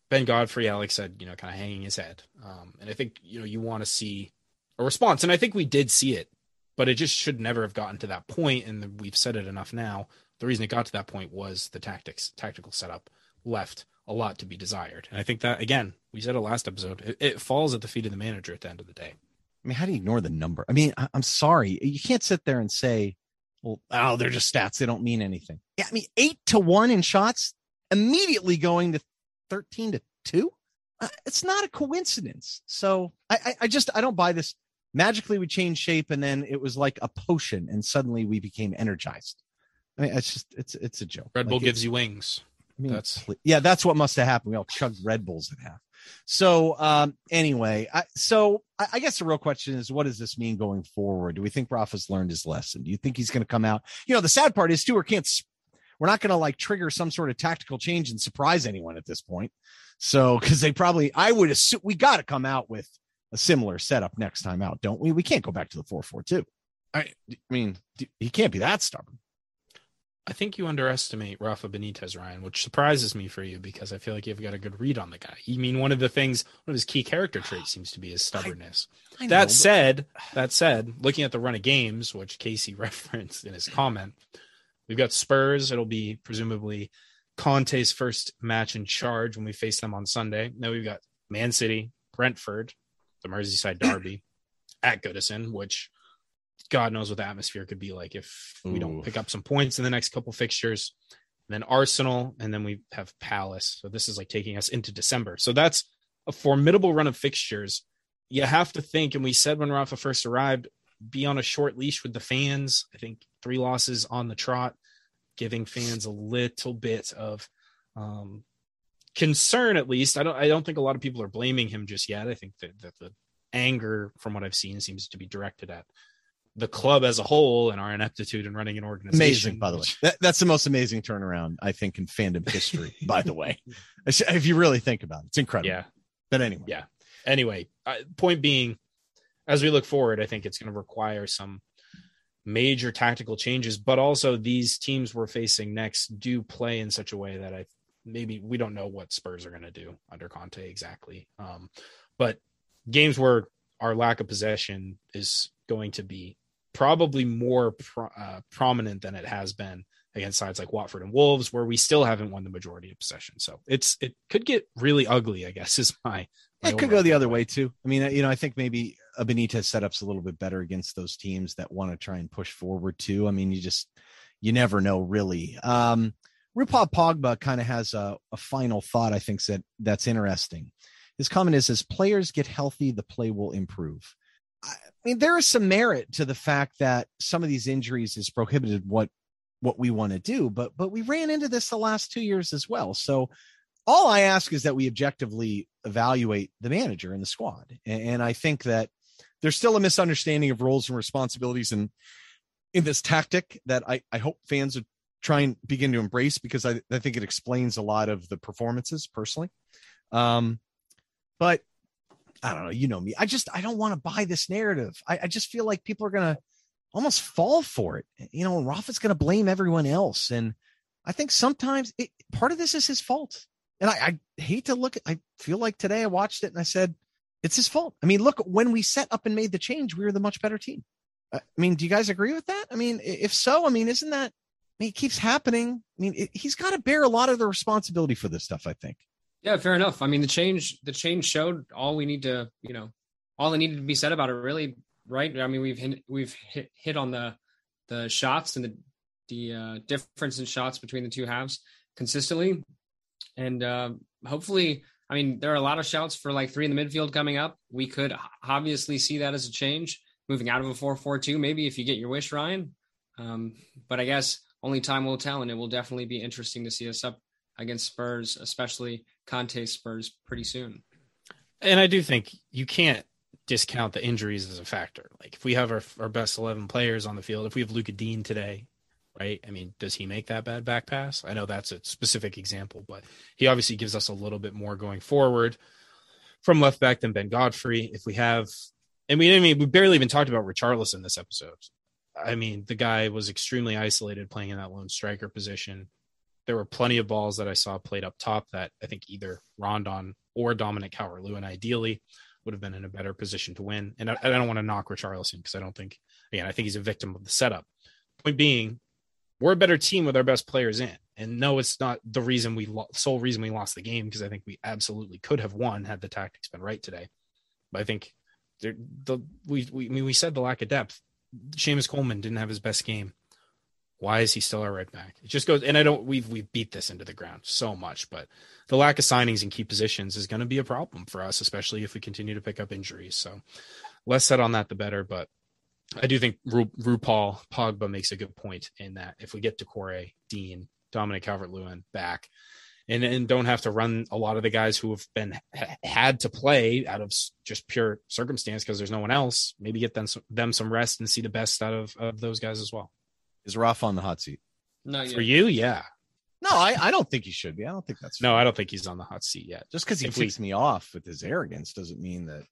Ben Godfrey, Alex said, you know, kind of hanging his head. Um, and I think, you know, you want to see a response. And I think we did see it, but it just should never have gotten to that point. And we've said it enough now. The reason it got to that point was the tactics, tactical setup left a lot to be desired. And I think that again, we said it last episode, it, it, falls at the feet of the manager at the end of the day. I mean, how do you ignore the number? I mean, I, am sorry, you can't sit there and say, "Well, oh, they're just stats; they don't mean anything." Yeah, I mean, eight to one in shots, immediately going to thirteen to two. Uh, it's not a coincidence. So I, I, I just I don't buy this. Magically, we changed shape, and then it was like a potion, and suddenly we became energized. I mean, it's just it's it's a joke. Red Bull like gives you wings. I mean, that's yeah, that's what must have happened. We all chugged Red Bulls at half. So um, anyway, I, so I, I, guess the real question is, what does this mean going forward? Do we think Rafa's learned his lesson? Do you think he's going to come out? You know, the sad part is Stewart can't. We're not going to like trigger some sort of tactical change and surprise anyone at this point. So because they probably, I would assume we got to come out with a similar setup next time out, don't we? We can't go back to the four four two. I, I mean, he can't be that stubborn. I think you underestimate Rafa Benitez, Ryan, which surprises me for you because I feel like you've got a good read on the guy. You mean one of the things, one of his key character traits seems to be his stubbornness. I, I that know, said, but... that said, looking at the run of games, which Casey *laughs* referenced in his comment, we've got Spurs. It'll be presumably Conte's first match in charge when we face them on Sunday. Now we've got Man City, Brentford, the Merseyside Derby *coughs* at Goodison, which God knows what the atmosphere could be like if we don't pick up some points in the next couple fixtures. Then Arsenal, and then we have Palace. So this is like taking us into December. So that's a formidable run of fixtures. You have to think, and we said when Rafa first arrived, be on a short leash with the fans. I think three losses on the trot, giving fans a little bit of um, concern, at least. I don't. I don't think a lot of people are blaming him just yet. I think that, that the anger, from what I've seen, seems to be directed at the club as a whole and our ineptitude in running an organization. Amazing, by the way. That, that's the most amazing turnaround I think in fandom history. *laughs* by the way, if you really think about it, it's incredible. Yeah. But anyway, Yeah. Anyway, uh, point being, as we look forward, I think it's going to require some major tactical changes, but also these teams we're facing next do play in such a way that I maybe we don't know what Spurs are going to do under Conte exactly. Um, but games where our lack of possession is going to be probably more pro- uh, prominent than it has been against sides like Watford and Wolves, where we still haven't won the majority of possession. So it's it could get really ugly. I guess *laughs* is my. my it could go the other way too. I mean, you know, I think maybe a Benitez setup's a little bit better against those teams that want to try and push forward too. I mean, you just you never know really. Um RuPaul Pogba kind of has a, a final thought I think that that's interesting. His comment is as players get healthy, the play will improve. I mean, there is some merit to the fact that some of these injuries has prohibited what what we want to do, but but we ran into this the last two years as well. So all I ask is that we objectively evaluate the manager and the squad. And, and I think that there's still a misunderstanding of roles and responsibilities in in this tactic that I, I hope fans would try and begin to embrace because I, I think it explains a lot of the performances personally. Um, but I don't know, you know me. I just I don't want to buy this narrative. I, I just feel like people are gonna almost fall for it. Eh, you know, Rafa's gonna blame everyone else. And I think sometimes it, part of this is his fault. And I, I hate to look at I feel like today I watched it and I said, it's his fault. I mean, look, when we set up and made the change, we were the much better team. I mean, do you guys agree with that? I mean, if so, I mean, isn't that, I mean, it keeps happening. I mean, it, he's got to bear a lot of the responsibility for this stuff, I think. Yeah, fair enough. I mean, the change the change showed all we need to, you know, all that needed to be said about it. Really, right? I mean, we've hit, we've hit, hit on the the shots and the the uh, difference in shots between the two halves consistently, and uh, hopefully, I mean, there are a lot of shouts for like three in the midfield coming up. We could obviously see that as a change, moving out of a four four two. Maybe if you get your wish, Ryan. Um, but I guess only time will tell, and it will definitely be interesting to see us up against Spurs, especially Conte Spurs, pretty soon. And I do think you can't discount the injuries as a factor. Like if we have our, our best 11 players on the field, if we have Lucas Digne today, right? I mean, does he make that bad back pass? I know that's a specific example, but he obviously gives us a little bit more going forward from left back than Ben Godfrey. If we have, and we, I mean, we barely even talked about Richarlison this episode. I mean, the guy was extremely isolated playing in that lone striker position. There were plenty of balls that I saw played up top that I think either Rondon or Dominic Calvert-Lewin ideally would have been in a better position to win. And I, I don't want to knock Richarlison because I don't think, again, I think he's a victim of the setup. Point being, we're a better team with our best players in. And no, it's not the reason we lo- sole reason we lost the game because I think we absolutely could have won had the tactics been right today. But I think there, the we, we I mean we said the lack of depth. Seamus Coleman didn't have his best game. Why is he still our right back? It just goes, and I don't. We've we've beat this into the ground so much, but the lack of signings in key positions is going to be a problem for us, especially if we continue to pick up injuries. So, less said on that, the better. But I do think Ru, RuPaul Pogba makes a good point in that if we get to Corey, Digne, Dominic Calvert-Lewin back, and and don't have to run a lot of the guys who have been ha- had to play out of just pure circumstance because there's no one else. Maybe get them some, them some rest and see the best out of of those guys as well. Is Rafa on the hot seat? No, For you, yeah. No, I, I don't think he should be. I don't think that's No, fair. I don't think he's on the hot seat yet. Just because he If ticks me off with his arrogance doesn't mean that.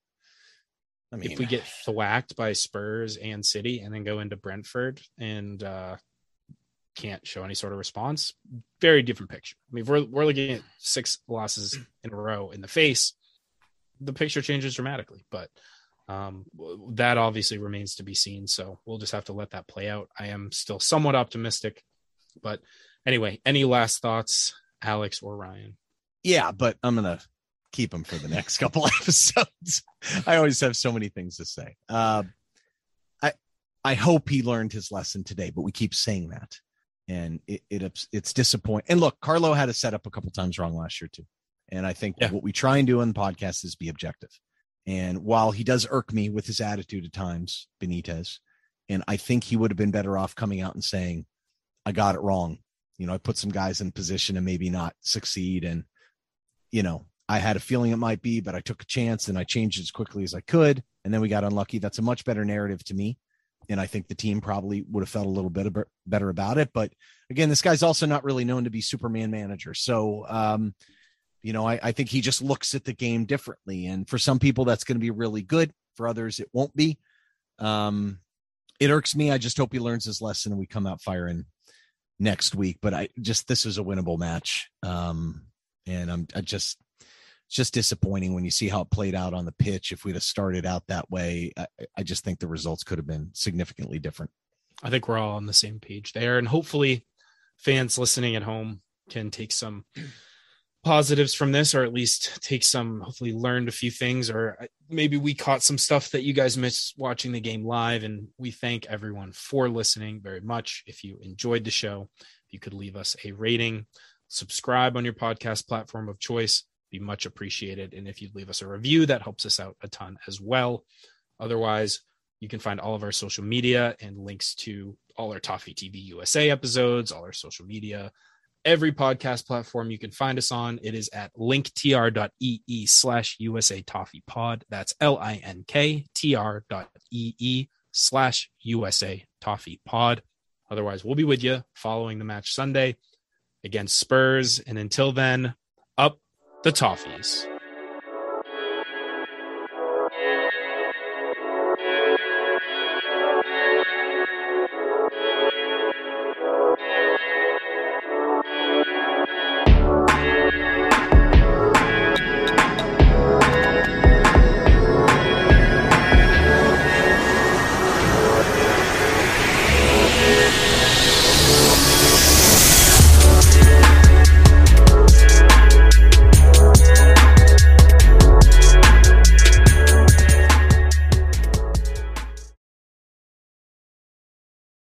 I mean, if we get thwacked by Spurs and City and then go into Brentford and uh, can't show any sort of response, very different picture. I mean, if we're we're looking at six losses in a row in the face, the picture changes dramatically. But um, that obviously remains to be seen. So we'll just have to let that play out. I am still somewhat optimistic But anyway, any last thoughts, Alex or Ryan? Yeah, but I'm gonna keep them for the next *laughs* couple episodes. I always have so many things to say. Uh, I I hope he learned his lesson today, but we keep saying that, and it, it it's disappointing. And look, Carlo had a setup a couple times wrong last year too, and I think yeah. what we try and do on the podcast is be objective. And while he does irk me with his attitude at times, Benitez, and I think he would have been better off coming out and saying, "I got it wrong." You know, I put some guys in position to maybe not succeed, and you know, I had a feeling it might be, but I took a chance and I changed it as quickly as I could. And then we got unlucky. That's a much better narrative to me. And I think the team probably would have felt a little bit better about it. But again, this guy's also not really known to be Superman manager. So, um, you know, I, I think he just looks at the game differently. And for some people, that's going to be really good. For others, it won't be. Um, it irks me. I just hope he learns his lesson and we come out firing next week. But I just, this is a winnable match. Um, and I'm I just it's just disappointing when you see how it played out on the pitch. If we'd have started out that way, I, I just think the results could have been significantly different. I think we're all on the same page there, and hopefully, fans listening at home can take some positives from this, or at least take some. Hopefully, learned a few things, or uh, maybe we caught some stuff that you guys missed watching the game live. And we thank everyone for listening very much. If you enjoyed the show, you could leave us a rating, subscribe on your podcast platform of choice be much appreciated. And if you'd leave us a review, that helps us out a ton as well. Otherwise, you can find all of our social media and links to all our Toffee TV USA episodes, all our social media, every podcast platform you can find us on. It is at linktr.ee slash USA Toffee Pod. That's L I N K T R dot E slash USA Toffee Pod. Otherwise, we'll be with you following the match Sunday against Spurs. And until then, up the Toffees.